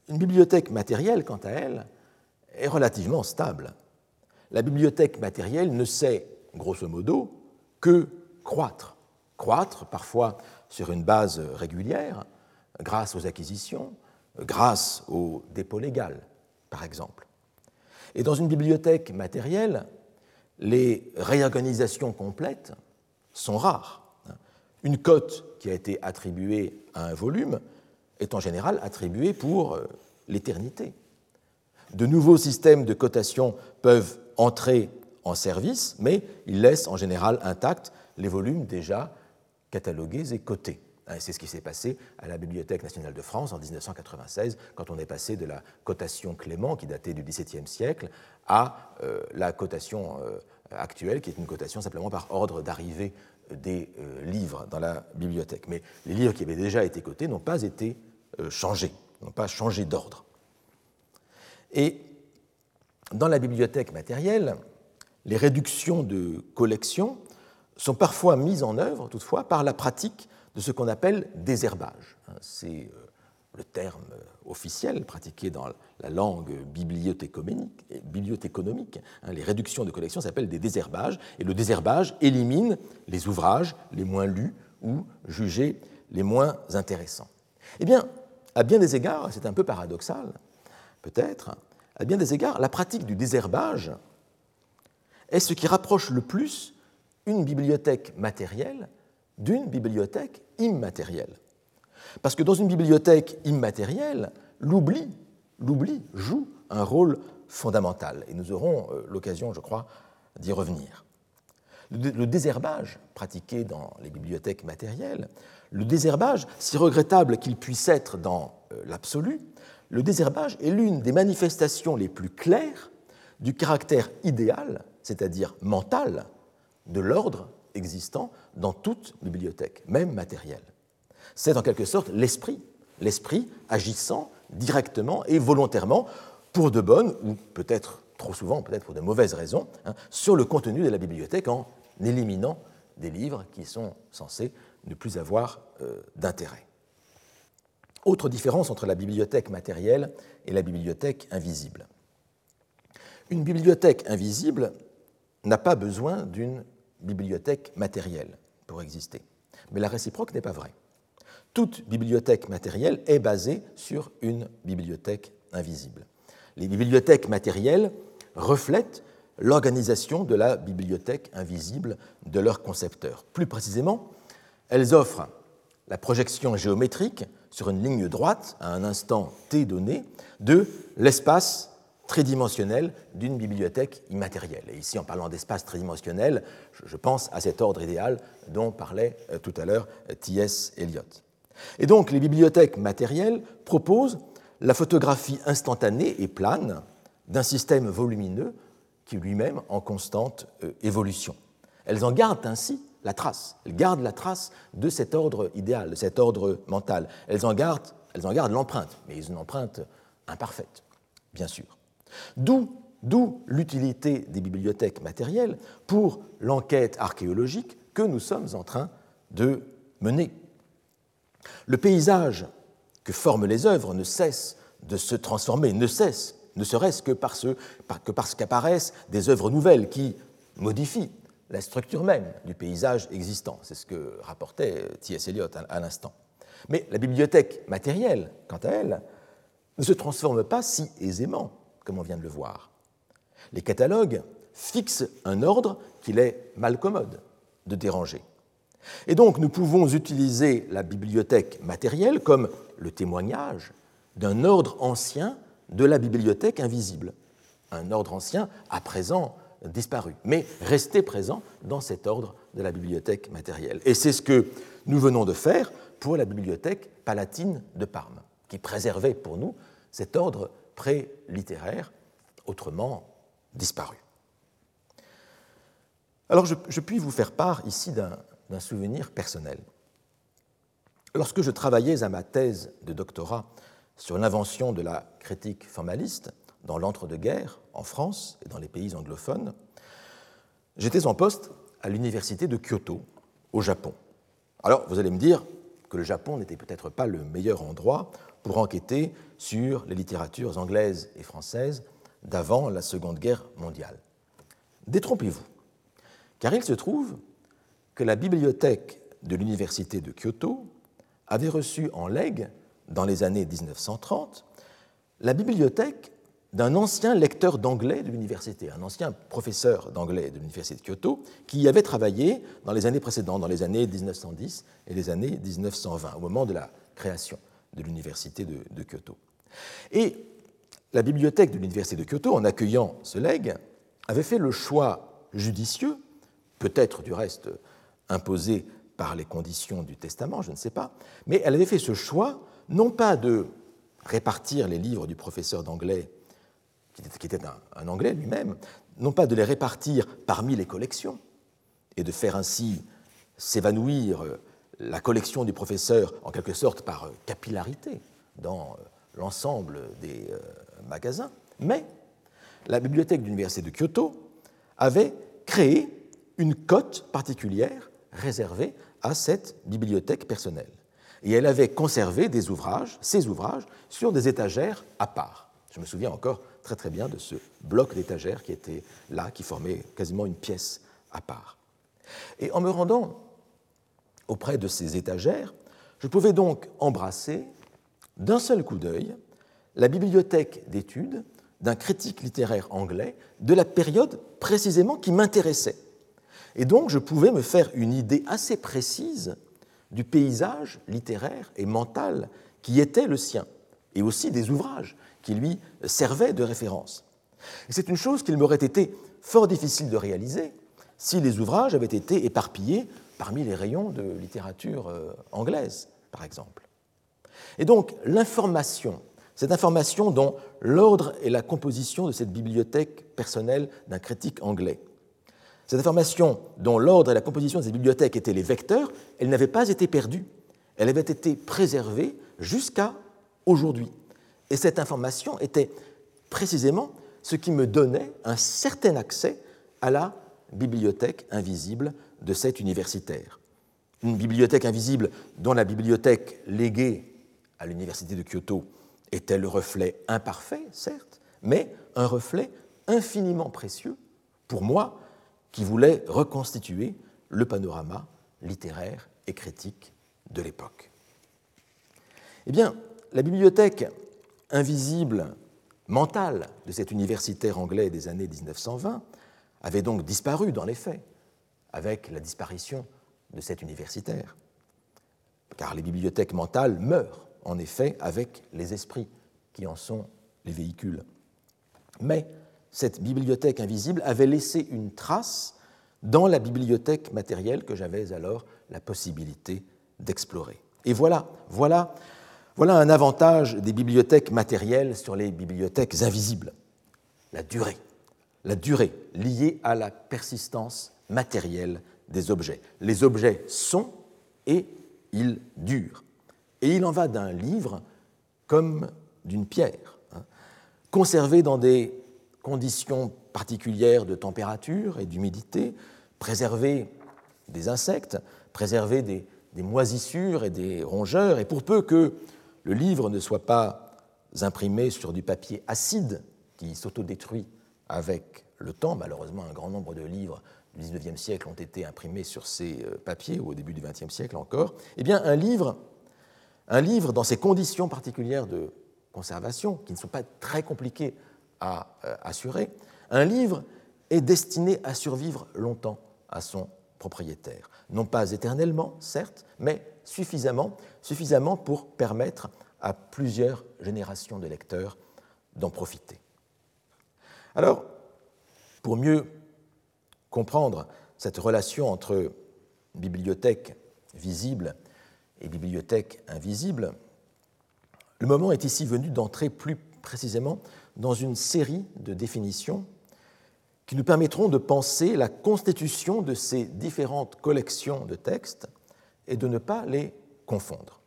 une bibliothèque matérielle, quant à elle, est relativement stable. La bibliothèque matérielle ne sait, grosso modo, que croître. Croître, parfois sur une base régulière, grâce aux acquisitions, grâce au dépôt légal, par exemple. Et dans une bibliothèque matérielle, les réorganisations complètes sont rares. Une cote qui a été attribuée à un volume est en général attribuée pour euh, l'éternité. De nouveaux systèmes de cotation peuvent entrer en service, mais ils laissent en général intacts les volumes déjà catalogués et cotés. Hein, c'est ce qui s'est passé à la Bibliothèque nationale de France en 1996, quand on est passé de la cotation Clément, qui datait du XVIIe siècle, à euh, la cotation euh, actuelle, qui est une cotation simplement par ordre d'arrivée des euh, livres dans la bibliothèque. Mais les livres qui avaient déjà été cotés n'ont pas été changés, n'ont pas changé d'ordre. Et dans la bibliothèque matérielle, les réductions de collection sont parfois mises en œuvre, toutefois, par la pratique de ce qu'on appelle désherbage. Hein, c'est euh, le terme euh, officiel pratiqué dans la langue bibliothéconomique. Hein, les réductions de collection s'appellent des désherbages, et le désherbage élimine les ouvrages les moins lus ou jugés les moins intéressants. Eh bien, à bien des égards, c'est un peu paradoxal, peut-être, à bien des égards, la pratique du désherbage est ce qui rapproche le plus une bibliothèque matérielle d'une bibliothèque immatérielle. Parce que dans une bibliothèque immatérielle, l'oubli, joue un rôle fondamental. Et nous aurons euh, l'occasion, je crois, d'y revenir. Le désherbage pratiqué dans les bibliothèques matérielles, le désherbage, si regrettable qu'il puisse être dans euh, l'absolu, le désherbage est l'une des manifestations les plus claires du caractère idéal, c'est-à-dire mental, de l'ordre existant dans toute bibliothèque, même matérielle. C'est en quelque sorte l'esprit, l'esprit agissant directement et volontairement pour de bonnes, ou peut-être trop souvent, peut-être pour de mauvaises raisons, hein, sur le contenu de la bibliothèque en éliminant des livres qui sont censés ne plus avoir euh, d'intérêt. Autre différence entre la bibliothèque matérielle et la bibliothèque invisible. Une bibliothèque invisible n'a pas besoin d'une bibliothèque matérielle pour exister. Mais la réciproque n'est pas vraie. Toute bibliothèque matérielle est basée sur une bibliothèque invisible. Les bibliothèques matérielles reflètent l'organisation de la bibliothèque invisible de leur concepteur. Plus précisément, elles offrent la projection géométrique sur une ligne droite à un instant t donné de l'espace tridimensionnel d'une bibliothèque immatérielle. Et ici, en parlant d'espace tridimensionnel, je pense à cet ordre idéal dont parlait euh, tout à l'heure euh, T.S. Eliot. Et donc, les bibliothèques matérielles proposent la photographie instantanée et plane d'un système volumineux qui lui-même en constante euh, évolution. Elles en gardent ainsi la trace. Elles gardent la trace de cet ordre idéal, de cet ordre mental. Elles en gardent, elles en gardent l'empreinte, mais une empreinte imparfaite, bien sûr. D'où l'utilité des bibliothèques matérielles pour l'enquête archéologique que nous sommes en train de mener. Le paysage que forment les œuvres ne cesse de se transformer, ne cesse, ne serait-ce que, parce, que parce qu'apparaissent des œuvres nouvelles qui modifient la structure même du paysage existant. C'est ce que rapportait T.S. Eliot à l'instant. Mais la bibliothèque matérielle, quant à elle, ne se transforme pas si aisément comme on vient de le voir. Les catalogues fixent un ordre qu'il est mal commode de déranger. Et donc nous pouvons utiliser la bibliothèque matérielle comme le témoignage d'un ordre ancien de la bibliothèque invisible, un ordre ancien à présent disparu, mais resté présent dans cet ordre de la bibliothèque matérielle. Et c'est ce que nous venons de faire pour la bibliothèque palatine de Parme, qui préservait pour nous cet ordre pré-littéraire, autrement disparu. Alors je, puis vous faire part ici d'un souvenir personnel. Lorsque je travaillais à ma thèse de doctorat sur l'invention de la critique formaliste dans l'entre-deux-guerres en France et dans les pays anglophones, j'étais en poste à l'université de Kyoto, au Japon. Alors, vous allez me dire que le Japon n'était peut-être pas le meilleur endroit pour enquêter sur les littératures anglaises et françaises d'avant la Seconde Guerre mondiale. Détrompez-vous, car il se trouve que la bibliothèque de l'université de Kyoto avait reçu en legs, dans les années 1930, la bibliothèque d'un ancien lecteur d'anglais de l'université, un ancien professeur d'anglais de l'université de Kyoto, qui y avait travaillé dans les années précédentes, dans les années 1910 et les années 1920, au moment de la création de l'université de, Kyoto. Et la bibliothèque de l'université de Kyoto, en accueillant ce legs, avait fait le choix judicieux, peut-être du reste imposé par les conditions du testament, je ne sais pas, mais elle avait fait ce choix non pas de répartir les livres du professeur d'anglais qui était un, Anglais lui-même, non pas de les répartir parmi les collections et de faire ainsi s'évanouir euh, la collection du professeur en quelque sorte par euh, capillarité dans euh, l'ensemble des magasins, mais la bibliothèque de l'Université de Kyoto avait créé une cote particulière réservée à cette bibliothèque personnelle. Et elle avait conservé des ouvrages, ces ouvrages, sur des étagères à part. Je me souviens encore très très bien de ce bloc d'étagères qui était là, qui formait quasiment une pièce à part. Et en me rendant auprès de ces étagères, je pouvais donc embrasser d'un seul coup d'œil la bibliothèque d'études d'un critique littéraire anglais de la période précisément qui m'intéressait. Et donc je pouvais me faire une idée assez précise du paysage littéraire et mental qui était le sien, et aussi des ouvrages qui lui servait de référence. C'est une chose qu'il m'aurait été fort difficile de réaliser si les ouvrages avaient été éparpillés parmi les rayons de littérature euh, anglaise, par exemple. Et donc l'information, cette information dont l'ordre et la composition de cette bibliothèque personnelle d'un critique anglais, cette information dont l'ordre et la composition de cette bibliothèque étaient les vecteurs, elle n'avait pas été perdue, elle avait été préservée jusqu'à aujourd'hui. Et cette information était précisément ce qui me donnait un certain accès à la bibliothèque invisible de cet universitaire. Une bibliothèque invisible dont la bibliothèque léguée à l'université de Kyoto était le reflet imparfait, certes, mais un reflet infiniment précieux pour moi qui voulais reconstituer le panorama littéraire et critique de l'époque. Eh bien, la bibliothèque invisible, mental de cet universitaire anglais des années 1920 avait donc disparu dans les faits avec la disparition de cet universitaire. Car les bibliothèques mentales meurent en effet avec les esprits qui en sont les véhicules. Mais cette bibliothèque invisible avait laissé une trace dans la bibliothèque matérielle que j'avais alors la possibilité d'explorer. Et voilà, voilà voilà un avantage des bibliothèques matérielles sur les bibliothèques invisibles, la durée. La durée liée à la persistance matérielle des objets. Les objets sont et ils durent. Et il en va d'un livre comme d'une pierre, hein, conservé dans des conditions particulières de température et d'humidité, préservé des insectes, préservé des, des moisissures et des rongeurs, et pour peu que le livre ne soit pas imprimé sur du papier acide qui s'autodétruit avec le temps. Malheureusement, un grand nombre de livres du XIXe siècle ont été imprimés sur ces euh, papiers, ou au début du XXe siècle encore. Eh bien, un livre, un livre dans ces conditions particulières de conservation, qui ne sont pas très compliquées à euh, assurer, un livre est destiné à survivre longtemps à son propriétaire. Non pas éternellement, certes, mais suffisamment, suffisamment pour permettre à plusieurs générations de lecteurs d'en profiter. Alors, pour mieux comprendre cette relation entre bibliothèque visible et bibliothèque invisible, le moment est ici venu d'entrer plus précisément dans une série de définitions qui nous permettront de penser la constitution de ces différentes collections de textes et de ne pas les confondre.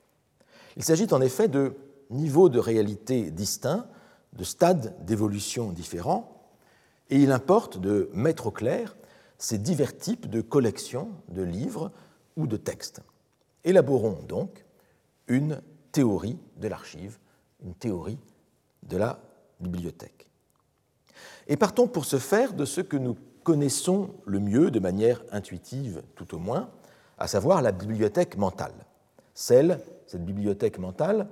Il s'agit en effet de niveaux de réalité distincts, de stades d'évolution différents, et il importe de mettre au clair ces divers types de collections de livres ou de textes. Élaborons donc une théorie de l'archive, une théorie de la bibliothèque. Et partons pour ce faire de ce que nous connaissons le mieux de manière intuitive tout au moins, à savoir la bibliothèque mentale. Celle, cette bibliothèque mentale,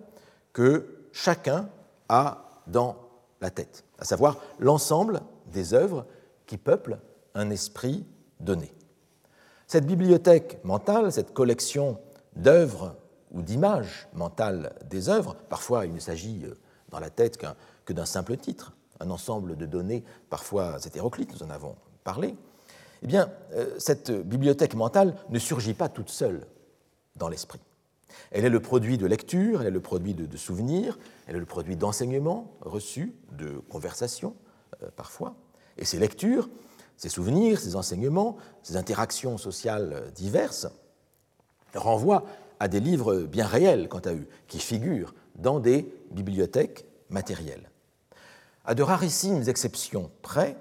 que chacun a dans la tête, à savoir l'ensemble des œuvres qui peuplent un esprit donné. Cette bibliothèque mentale, cette collection d'œuvres ou d'images mentales des œuvres, parfois il ne s'agit euh, dans la tête que d'un simple titre, un ensemble de données parfois hétéroclites, nous en avons parlé, eh bien, euh, cette bibliothèque mentale ne surgit pas toute seule dans l'esprit. Elle est le produit de lecture, elle est le produit de, souvenirs, elle est le produit d'enseignements reçus, de conversations euh, parfois. Et ces lectures, ces souvenirs, ces enseignements, ces interactions sociales diverses renvoient à des livres bien réels, quant à eux, qui figurent dans des bibliothèques matérielles. À de rarissimes exceptions près,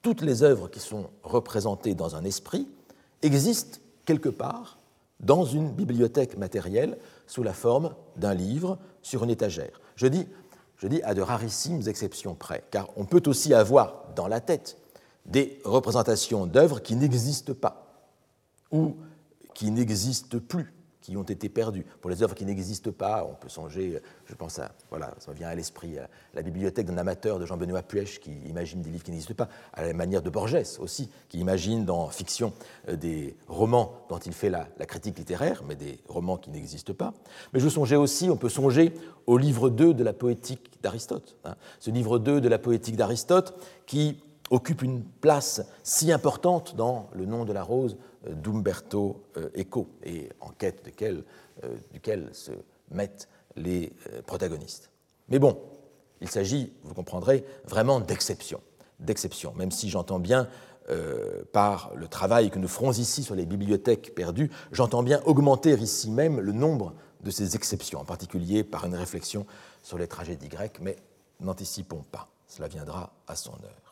toutes les œuvres qui sont représentées dans un esprit existent quelque part dans une bibliothèque matérielle sous la forme d'un livre sur une étagère. Je dis, je dis à de rarissimes exceptions près, car on peut aussi avoir dans la tête des représentations d'œuvres qui n'existent pas ou qui n'existent plus qui ont été perdus. Pour les œuvres qui n'existent pas, on peut songer, je pense à, voilà, ça vient à l'esprit, la bibliothèque d'un amateur de Jean-Benoît Puech qui imagine des livres qui n'existent pas, à la manière de Borges aussi, qui imagine dans Fiction euh, des romans dont il fait la, critique littéraire, mais des romans qui n'existent pas. Mais je songeais aussi, on peut songer au livre 2 de la poétique d'Aristote. Hein. Ce livre 2 de la poétique d'Aristote qui occupe une place si importante dans Le nom de la rose d'Umberto euh, Eco et en quête euh, duquel se mettent les euh, protagonistes. Mais bon, il s'agit, vous comprendrez, vraiment d'exception, d'exception, même si j'entends bien par le travail que nous ferons ici sur les bibliothèques perdues, j'entends bien augmenter ici même le nombre de ces exceptions, en particulier par une réflexion sur les tragédies grecques, mais n'anticipons pas, cela viendra à son heure.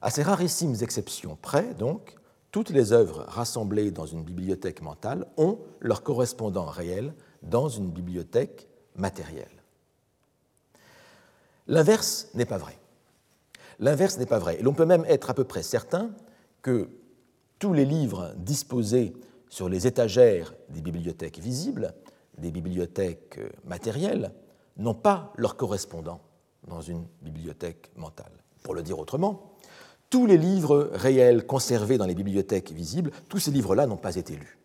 À ces rarissimes exceptions près, donc, toutes les œuvres rassemblées dans une bibliothèque mentale ont leur correspondant réel dans une bibliothèque matérielle. L'inverse n'est pas vrai. L'inverse n'est pas vrai. Et l'on peut même être à peu près certain que tous les livres disposés sur les étagères des bibliothèques visibles, des bibliothèques matérielles, n'ont pas leur correspondant dans une bibliothèque mentale. Pour le dire autrement, tous les livres réels conservés dans les bibliothèques visibles, tous ces livres-là n'ont pas été lus.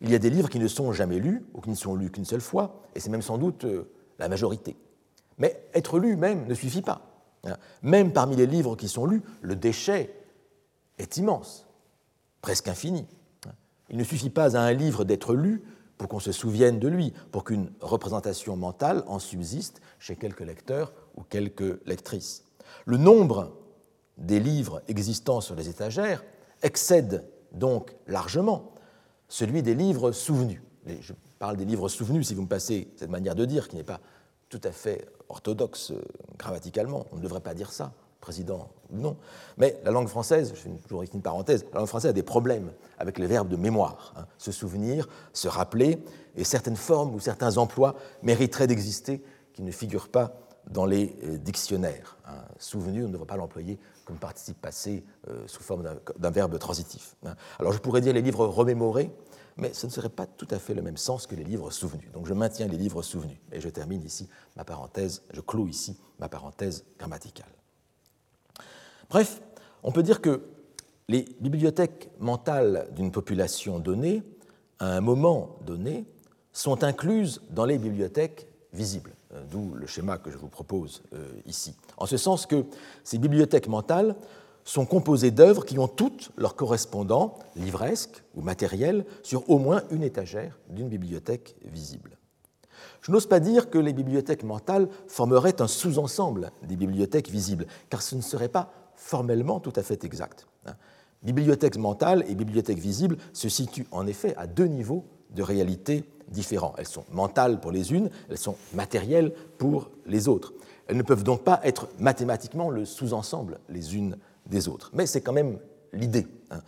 Il y a des livres qui ne sont jamais lus, ou qui ne sont lus qu'une seule fois, et c'est même sans doute euh, la majorité. Mais être lu même ne suffit pas. Hein. Même parmi les livres qui sont lus, le déchet est immense, presque infini. Hein. Il ne suffit pas à un livre d'être lu pour qu'on se souvienne de lui, pour qu'une représentation mentale en subsiste chez quelques lecteurs ou quelques lectrices. Le nombre des livres existants sur les étagères excède donc largement celui des livres souvenus. je parle des livres souvenus, si vous me passez cette manière de dire, qui n'est pas tout à fait orthodoxe euh, grammaticalement. On ne devrait pas dire ça, président non. Mais la langue française, je fais toujours une parenthèse, la langue française a des problèmes avec les verbes de mémoire. Hein. Se souvenir, se rappeler, et certaines formes ou certains emplois mériteraient d'exister qui ne figurent pas dans les euh, dictionnaires. Hein. Souvenu, on ne devrait pas l'employer comme participe passé euh, sous forme d'un verbe transitif. Hein. Alors je pourrais dire les livres remémorés, mais ce ne serait pas tout à fait le même sens que les livres souvenus. Donc je maintiens les livres souvenus. Et je termine ici ma parenthèse, je clôt ici ma parenthèse grammaticale. Bref, on peut dire que les bibliothèques mentales d'une population donnée, à un moment donné, sont incluses dans les bibliothèques visibles. Euh, d'où le schéma que je vous propose euh, ici. En ce sens que ces bibliothèques mentales sont composées d'œuvres qui ont toutes leur correspondant, livresque ou matériel, sur au moins une étagère d'une bibliothèque visible. Je n'ose pas dire que les bibliothèques mentales formeraient un sous-ensemble des bibliothèques visibles, car ce ne serait pas formellement tout à fait exact. Hein. Bibliothèques mentales et bibliothèques visibles se situent en effet à deux niveaux de réalités différents. Elles sont mentales pour les unes, elles sont matérielles pour les autres. Elles ne peuvent donc pas être mathématiquement le sous-ensemble les unes des autres. Mais c'est quand même l'idée. Hein.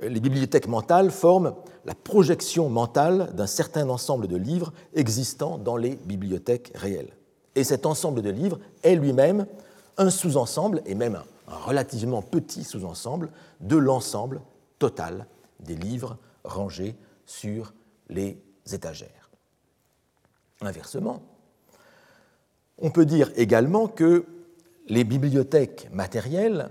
Les bibliothèques mentales forment la projection mentale d'un certain ensemble de livres existant dans les bibliothèques réelles. Et cet ensemble de livres est lui-même un sous-ensemble, et même un, relativement petit sous-ensemble, de l'ensemble total des livres rangés sur les étagères. Inversement, on peut dire également que les bibliothèques matérielles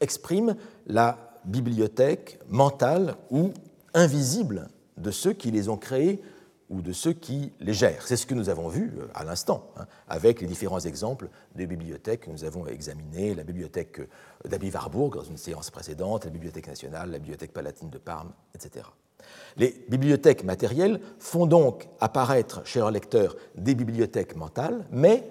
expriment la bibliothèque mentale ou invisible de ceux qui les ont créées ou de ceux qui les gèrent. C'est ce que nous avons vu euh, à l'instant, hein, avec les différents exemples de bibliothèques que nous avons examinés, la bibliothèque euh, d'Abbey Warburg dans une séance précédente, la Bibliothèque nationale, la Bibliothèque palatine de Parme, etc. Les bibliothèques matérielles font donc apparaître chez leurs lecteurs des bibliothèques mentales, mais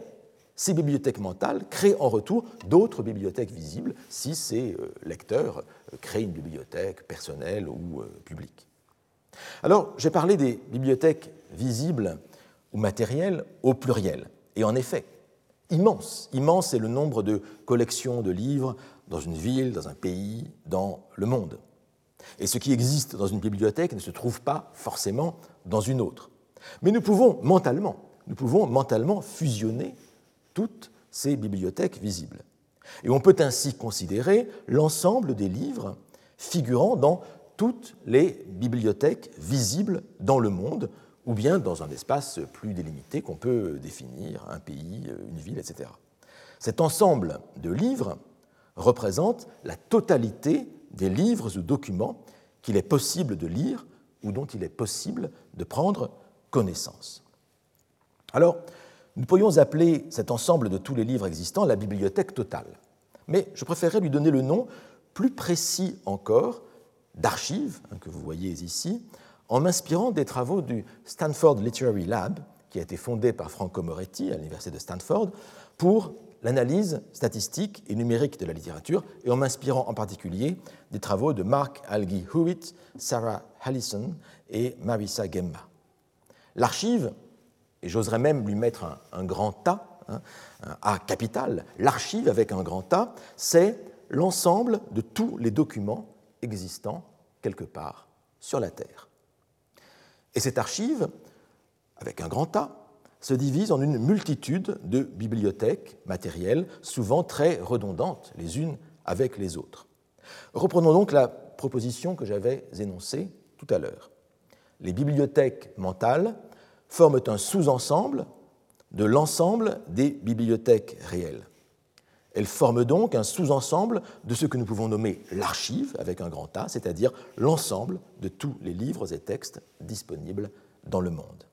ces bibliothèques mentales créent en retour d'autres bibliothèques visibles si ces euh, lecteurs créent une bibliothèque personnelle ou publique. Alors, j'ai parlé des bibliothèques visibles ou matérielles au pluriel. Et en effet, immense, immense est le nombre de collections de livres dans une ville, dans un pays, dans le monde. Et ce qui existe dans une bibliothèque ne se trouve pas forcément dans une autre. Mais nous pouvons mentalement, nous pouvons mentalement fusionner toutes ces bibliothèques visibles. Et on peut ainsi considérer l'ensemble des livres figurant dans toutes les bibliothèques visibles dans le monde, ou bien dans un espace plus délimité qu'on peut définir, un pays, une ville, etc. Cet ensemble de livres représente la totalité des livres ou documents qu'il est possible de lire ou dont il est possible de prendre connaissance. Alors, nous pourrions appeler cet ensemble de tous les livres existants la bibliothèque totale, mais je préférerais lui donner le nom plus précis encore d'archives hein, que vous voyez ici, en m'inspirant des travaux du Stanford Literary Lab, qui a été fondé par Franco Moretti à l'université de Stanford, pour l'analyse statistique et numérique de la littérature, et en m'inspirant en particulier des travaux de Mark Algie Hewitt, Sarah Hallison et Marissa Gemma. L'archive, et j'oserais même lui mettre un, grand A, hein, un A capital, l'archive avec un grand A, c'est l'ensemble de tous les documents existant quelque part sur la Terre. Et cette archive, avec un grand A, se divise en une multitude de bibliothèques matérielles, souvent très redondantes les unes avec les autres. Reprenons donc la proposition que j'avais énoncée tout à l'heure. Les bibliothèques mentales forment un sous-ensemble de l'ensemble des bibliothèques réelles. Elle forme donc un sous-ensemble de ce que nous pouvons nommer l'archive, avec un grand A, c'est-à-dire l'ensemble de tous les livres et textes disponibles dans le monde.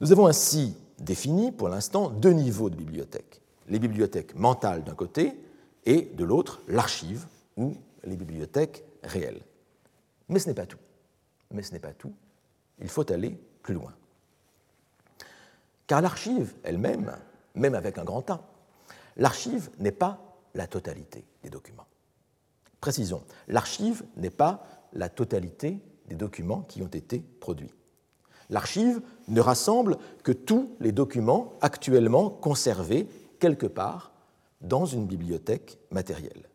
Nous avons ainsi défini pour l'instant deux niveaux de bibliothèques. Les bibliothèques mentales d'un côté et de l'autre l'archive ou les bibliothèques réelles. Mais ce n'est pas tout. Mais ce n'est pas tout. Il faut aller plus loin. Car l'archive elle-même, même avec un grand A, L'archive n'est pas la totalité des documents. Précisons, l'archive n'est pas la totalité des documents qui ont été produits. L'archive ne rassemble que tous les documents actuellement conservés quelque part dans une bibliothèque matérielle.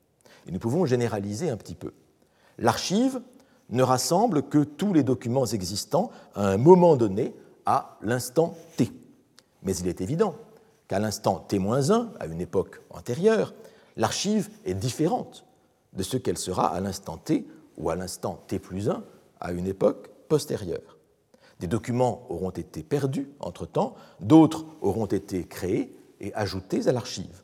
Et nous pouvons généraliser un petit peu. L'archive ne rassemble que tous les documents existants à un moment donné, à l'instant T. Mais il est évident qu'à l'instant T-1, à une époque antérieure, l'archive est différente de ce qu'elle sera à l'instant T ou à l'instant T plus 1 à une époque postérieure. Des documents auront été perdus entre-temps, d'autres auront été créés et ajoutés à l'archive.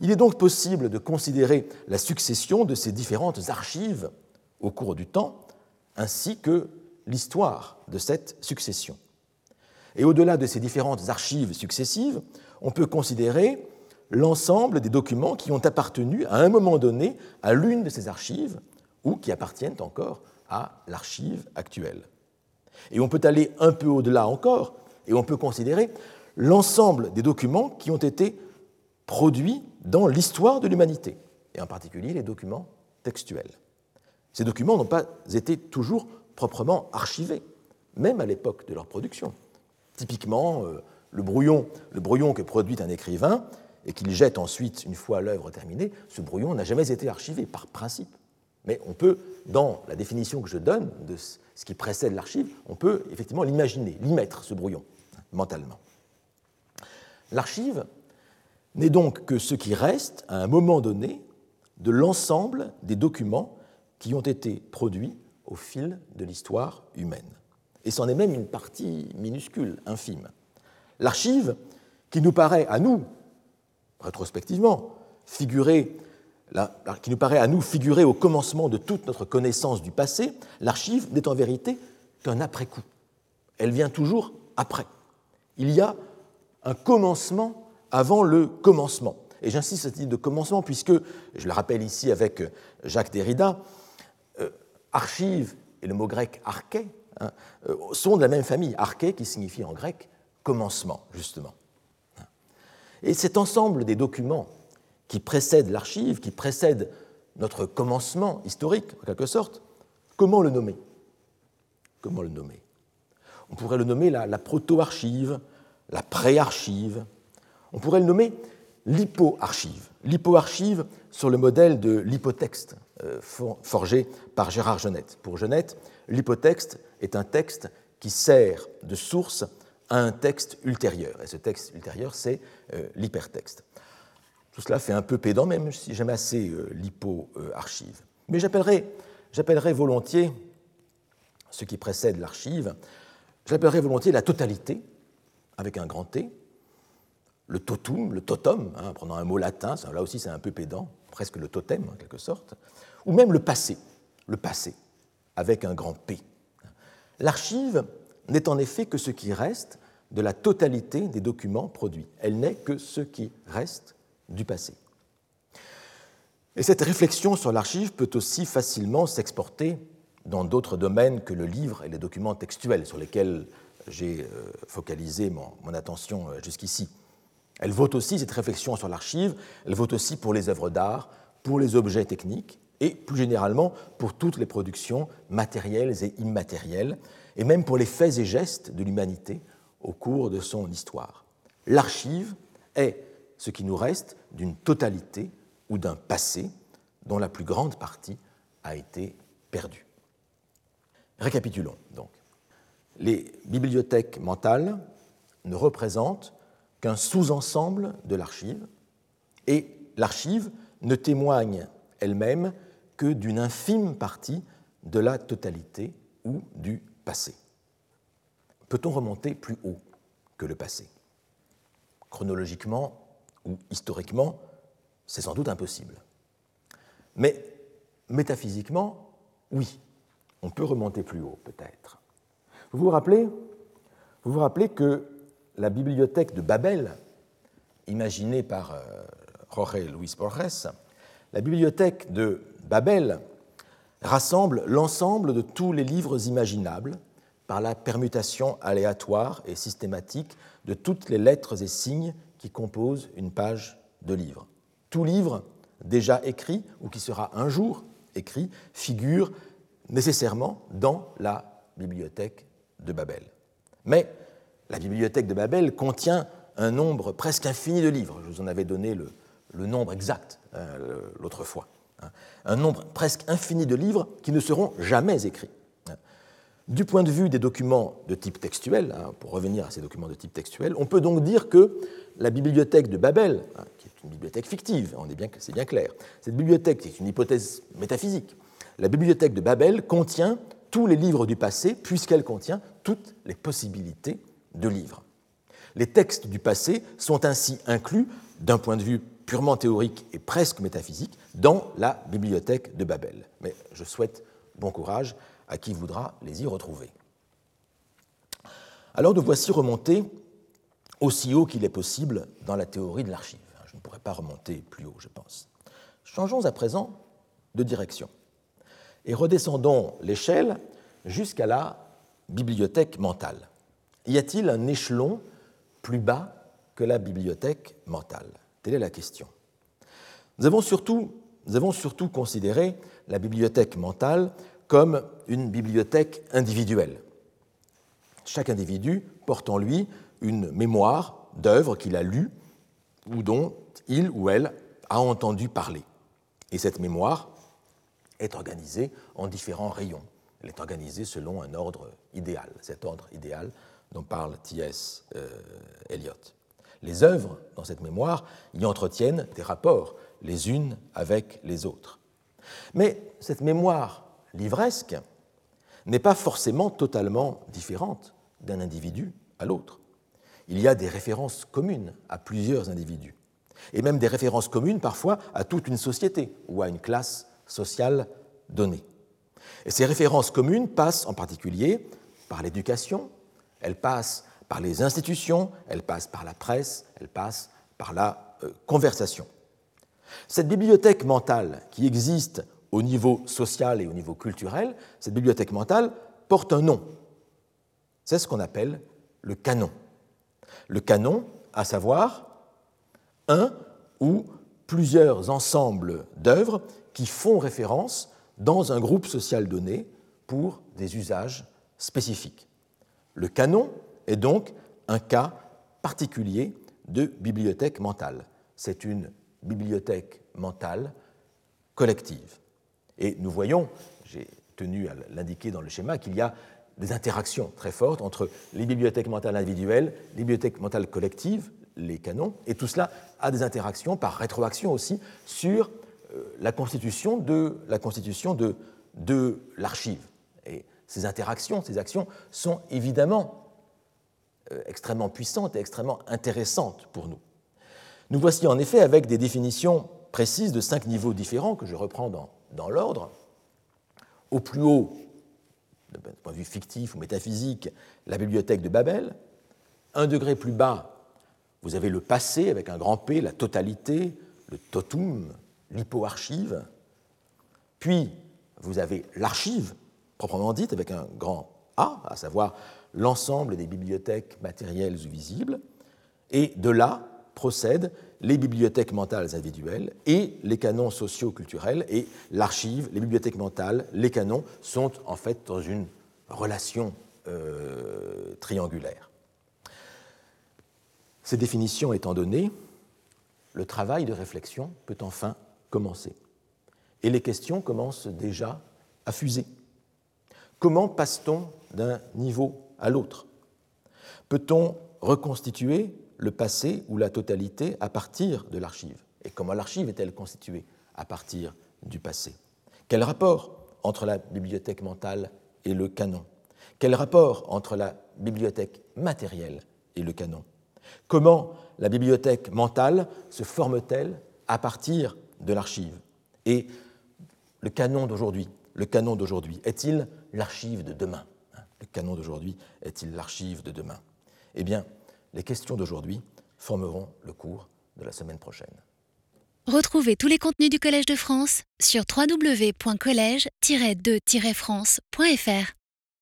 Il est donc possible de considérer la succession de ces différentes archives au cours du temps, ainsi que l'histoire de cette succession. Et au-delà de ces différentes archives successives, on peut considérer l'ensemble des documents qui ont appartenu à un moment donné à l'une de ces archives ou qui appartiennent encore à l'archive actuelle. Et on peut aller un peu au-delà encore et on peut considérer l'ensemble des documents qui ont été produits dans l'histoire de l'humanité, et en particulier les documents textuels. Ces documents n'ont pas été toujours proprement archivés, même à l'époque de leur production. Typiquement, euh, le brouillon, le brouillon que produit un écrivain et qu'il jette ensuite une fois l'œuvre terminée, ce brouillon n'a jamais été archivé par principe. Mais on peut, dans la définition que je donne de ce qui précède l'archive, on peut effectivement l'imaginer, l'y mettre, ce brouillon, mentalement. L'archive n'est donc que ce qui reste, à un moment donné, de l'ensemble des documents qui ont été produits au fil de l'histoire humaine. Et c'en est même une partie minuscule, infime. L'archive, qui nous paraît à nous, rétrospectivement, figurer, qui nous paraît à nous figurer au commencement de toute notre connaissance du passé, l'archive n'est en vérité qu'un après-coup. Elle vient toujours après. Il y a un commencement avant le commencement. Et j'insiste sur cette idée de commencement puisque, je le rappelle ici avec Jacques Derrida, euh, archive et le mot grec arché hein, euh, sont de la même famille. Arché qui signifie en grec commencement, justement. Et cet ensemble des documents qui précèdent l'archive, qui précèdent notre commencement historique, en quelque sorte, comment le nommer? Comment le nommer? On pourrait le nommer la, la proto-archive, la pré-archive. On pourrait le nommer l'hypoarchive. L'hypoarchive sur le modèle de l'hypotexte euh, forgé par Gérard Genette. Pour Genette, l'hypotexte est un texte qui sert de source à un texte ultérieur. Et ce texte ultérieur, c'est euh, l'hypertexte. Tout cela fait un peu pédant, même si j'aime assez euh, l'hypoarchive. Mais j'appellerais volontiers ce qui précède l'archive, j'appellerais volontiers la totalité, avec un grand T, le totum, le totum, hein, prenant un mot latin, là aussi c'est un peu pédant, presque le totem en quelque sorte, ou même le passé, le passé, avec un grand P. L'archive n'est en effet que ce qui reste de la totalité des documents produits. Elle n'est que ce qui reste du passé. Et cette réflexion sur l'archive peut aussi facilement s'exporter dans d'autres domaines que le livre et les documents textuels sur lesquels j'ai euh, focalisé mon attention euh, jusqu'ici. Elle vaut aussi, cette réflexion sur l'archive, elle vaut aussi pour les œuvres d'art, pour les objets techniques et plus généralement pour toutes les productions matérielles et immatérielles, et même pour les faits et gestes de l'humanité au cours de son histoire. L'archive est ce qui nous reste d'une totalité ou d'un passé dont la plus grande partie a été perdue. Récapitulons donc. Les bibliothèques mentales ne représentent qu'un sous-ensemble de l'archive, et l'archive ne témoigne elle-même que d'une infime partie de la totalité ou du passé. Peut-on remonter plus haut que le passé? Chronologiquement ou historiquement, c'est sans doute impossible. Mais métaphysiquement, oui, on peut remonter plus haut peut-être. Vous vous rappelez, que la bibliothèque de Babel, imaginée par euh, Jorge Luis Borges, la bibliothèque de Babel rassemble l'ensemble de tous les livres imaginables par la permutation aléatoire et systématique de toutes les lettres et signes qui composent une page de livre. Tout livre déjà écrit ou qui sera un jour écrit figure nécessairement dans la bibliothèque de Babel. Mais la bibliothèque de Babel contient un nombre presque infini de livres. Je vous en avais donné le, nombre exact euh, l'autre fois. Hein. Un nombre presque infini de livres qui ne seront jamais écrits. Du point de vue des documents de type textuel, hein, pour revenir à ces documents de type textuel, on peut donc dire que la bibliothèque de Babel, hein, qui est une bibliothèque fictive, c'est bien clair, cette bibliothèque est une hypothèse métaphysique. La bibliothèque de Babel contient tous les livres du passé, puisqu'elle contient toutes les possibilités de livres. Les textes du passé sont ainsi inclus, d'un point de vue purement théorique et presque métaphysique, dans la bibliothèque de Babel. Mais je souhaite bon courage à qui voudra les y retrouver. Alors nous voici remontés aussi haut qu'il est possible dans la théorie de l'archive. Je ne pourrais pas remonter plus haut, je pense. Changeons à présent de direction et redescendons l'échelle jusqu'à la bibliothèque mentale y a-t-il un échelon plus bas que la bibliothèque mentale? Telle est la question. Nous avons surtout, nous avons surtout considéré la bibliothèque mentale comme une bibliothèque individuelle. chaque individu porte en lui une mémoire d'œuvres qu'il a lues ou dont il ou elle a entendu parler. Et cette mémoire est organisée en différents rayons. Elle est organisée selon un ordre idéal, cet ordre idéal dont parle T.S. Euh, Eliot. Les œuvres, dans cette mémoire, y entretiennent des rapports les unes avec les autres. Mais cette mémoire livresque n'est pas forcément totalement différente d'un individu à l'autre. Il y a des références communes à plusieurs individus, et même des références communes parfois à toute une société ou à une classe sociale donnée. Et ces références communes passent en particulier par l'éducation, elles passent par les institutions, elles passent par la presse, elles passent par la euh, conversation. Cette bibliothèque mentale qui existe au niveau social et au niveau culturel, cette bibliothèque mentale porte un nom. C'est ce qu'on appelle le canon. Le canon, à savoir un ou plusieurs ensembles d'œuvres qui font référence dans un groupe social donné pour des usages spécifiques. Le canon est donc un cas particulier de bibliothèque mentale. C'est une bibliothèque mentale collective. Et nous voyons, j'ai tenu à l'indiquer dans le schéma, qu'il y a des interactions très fortes entre les bibliothèques mentales individuelles, les bibliothèques mentales collectives, les canons, et tout cela a des interactions par rétroaction aussi sur euh, la constitution de la constitution de, de l'archive. Et ces interactions, ces actions sont évidemment euh, extrêmement puissantes et extrêmement intéressantes pour nous. Nous voici en effet avec des définitions précises de cinq niveaux différents que je reprends dans, dans l'ordre. Au plus haut, d'un point de vue fictif ou métaphysique, la bibliothèque de Babel. Un degré plus bas, vous avez le passé avec un grand P, la totalité, le totum, l'hypoarchive. Puis, vous avez l'archive, proprement dite, avec un grand A, à savoir l'ensemble des bibliothèques matérielles ou visibles. Et de là, procèdent les bibliothèques mentales individuelles et les canons socio-culturels et l'archive, les bibliothèques mentales, les canons sont en fait dans une relation euh, triangulaire. Ces définitions étant données, le travail de réflexion peut enfin commencer. Et les questions commencent déjà à fuser. Comment passe-t-on d'un niveau à l'autre? Peut-on reconstituer le passé ou la totalité à partir de l'archive. Et comment l'archive est-elle constituée à partir du passé? Quel rapport entre la bibliothèque mentale et le canon? Quel rapport entre la bibliothèque matérielle et le canon? Comment la bibliothèque mentale se forme-t-elle à partir de l'archive? Et le canon d'aujourd'hui, le canon d'aujourd'hui, est-il l'archive de demain? Le canon d'aujourd'hui est-il l'archive de demain? Eh bien, les questions d'aujourd'hui formeront le cours de la semaine prochaine. Retrouvez tous les contenus du Collège de France sur www.colège-2-france.fr.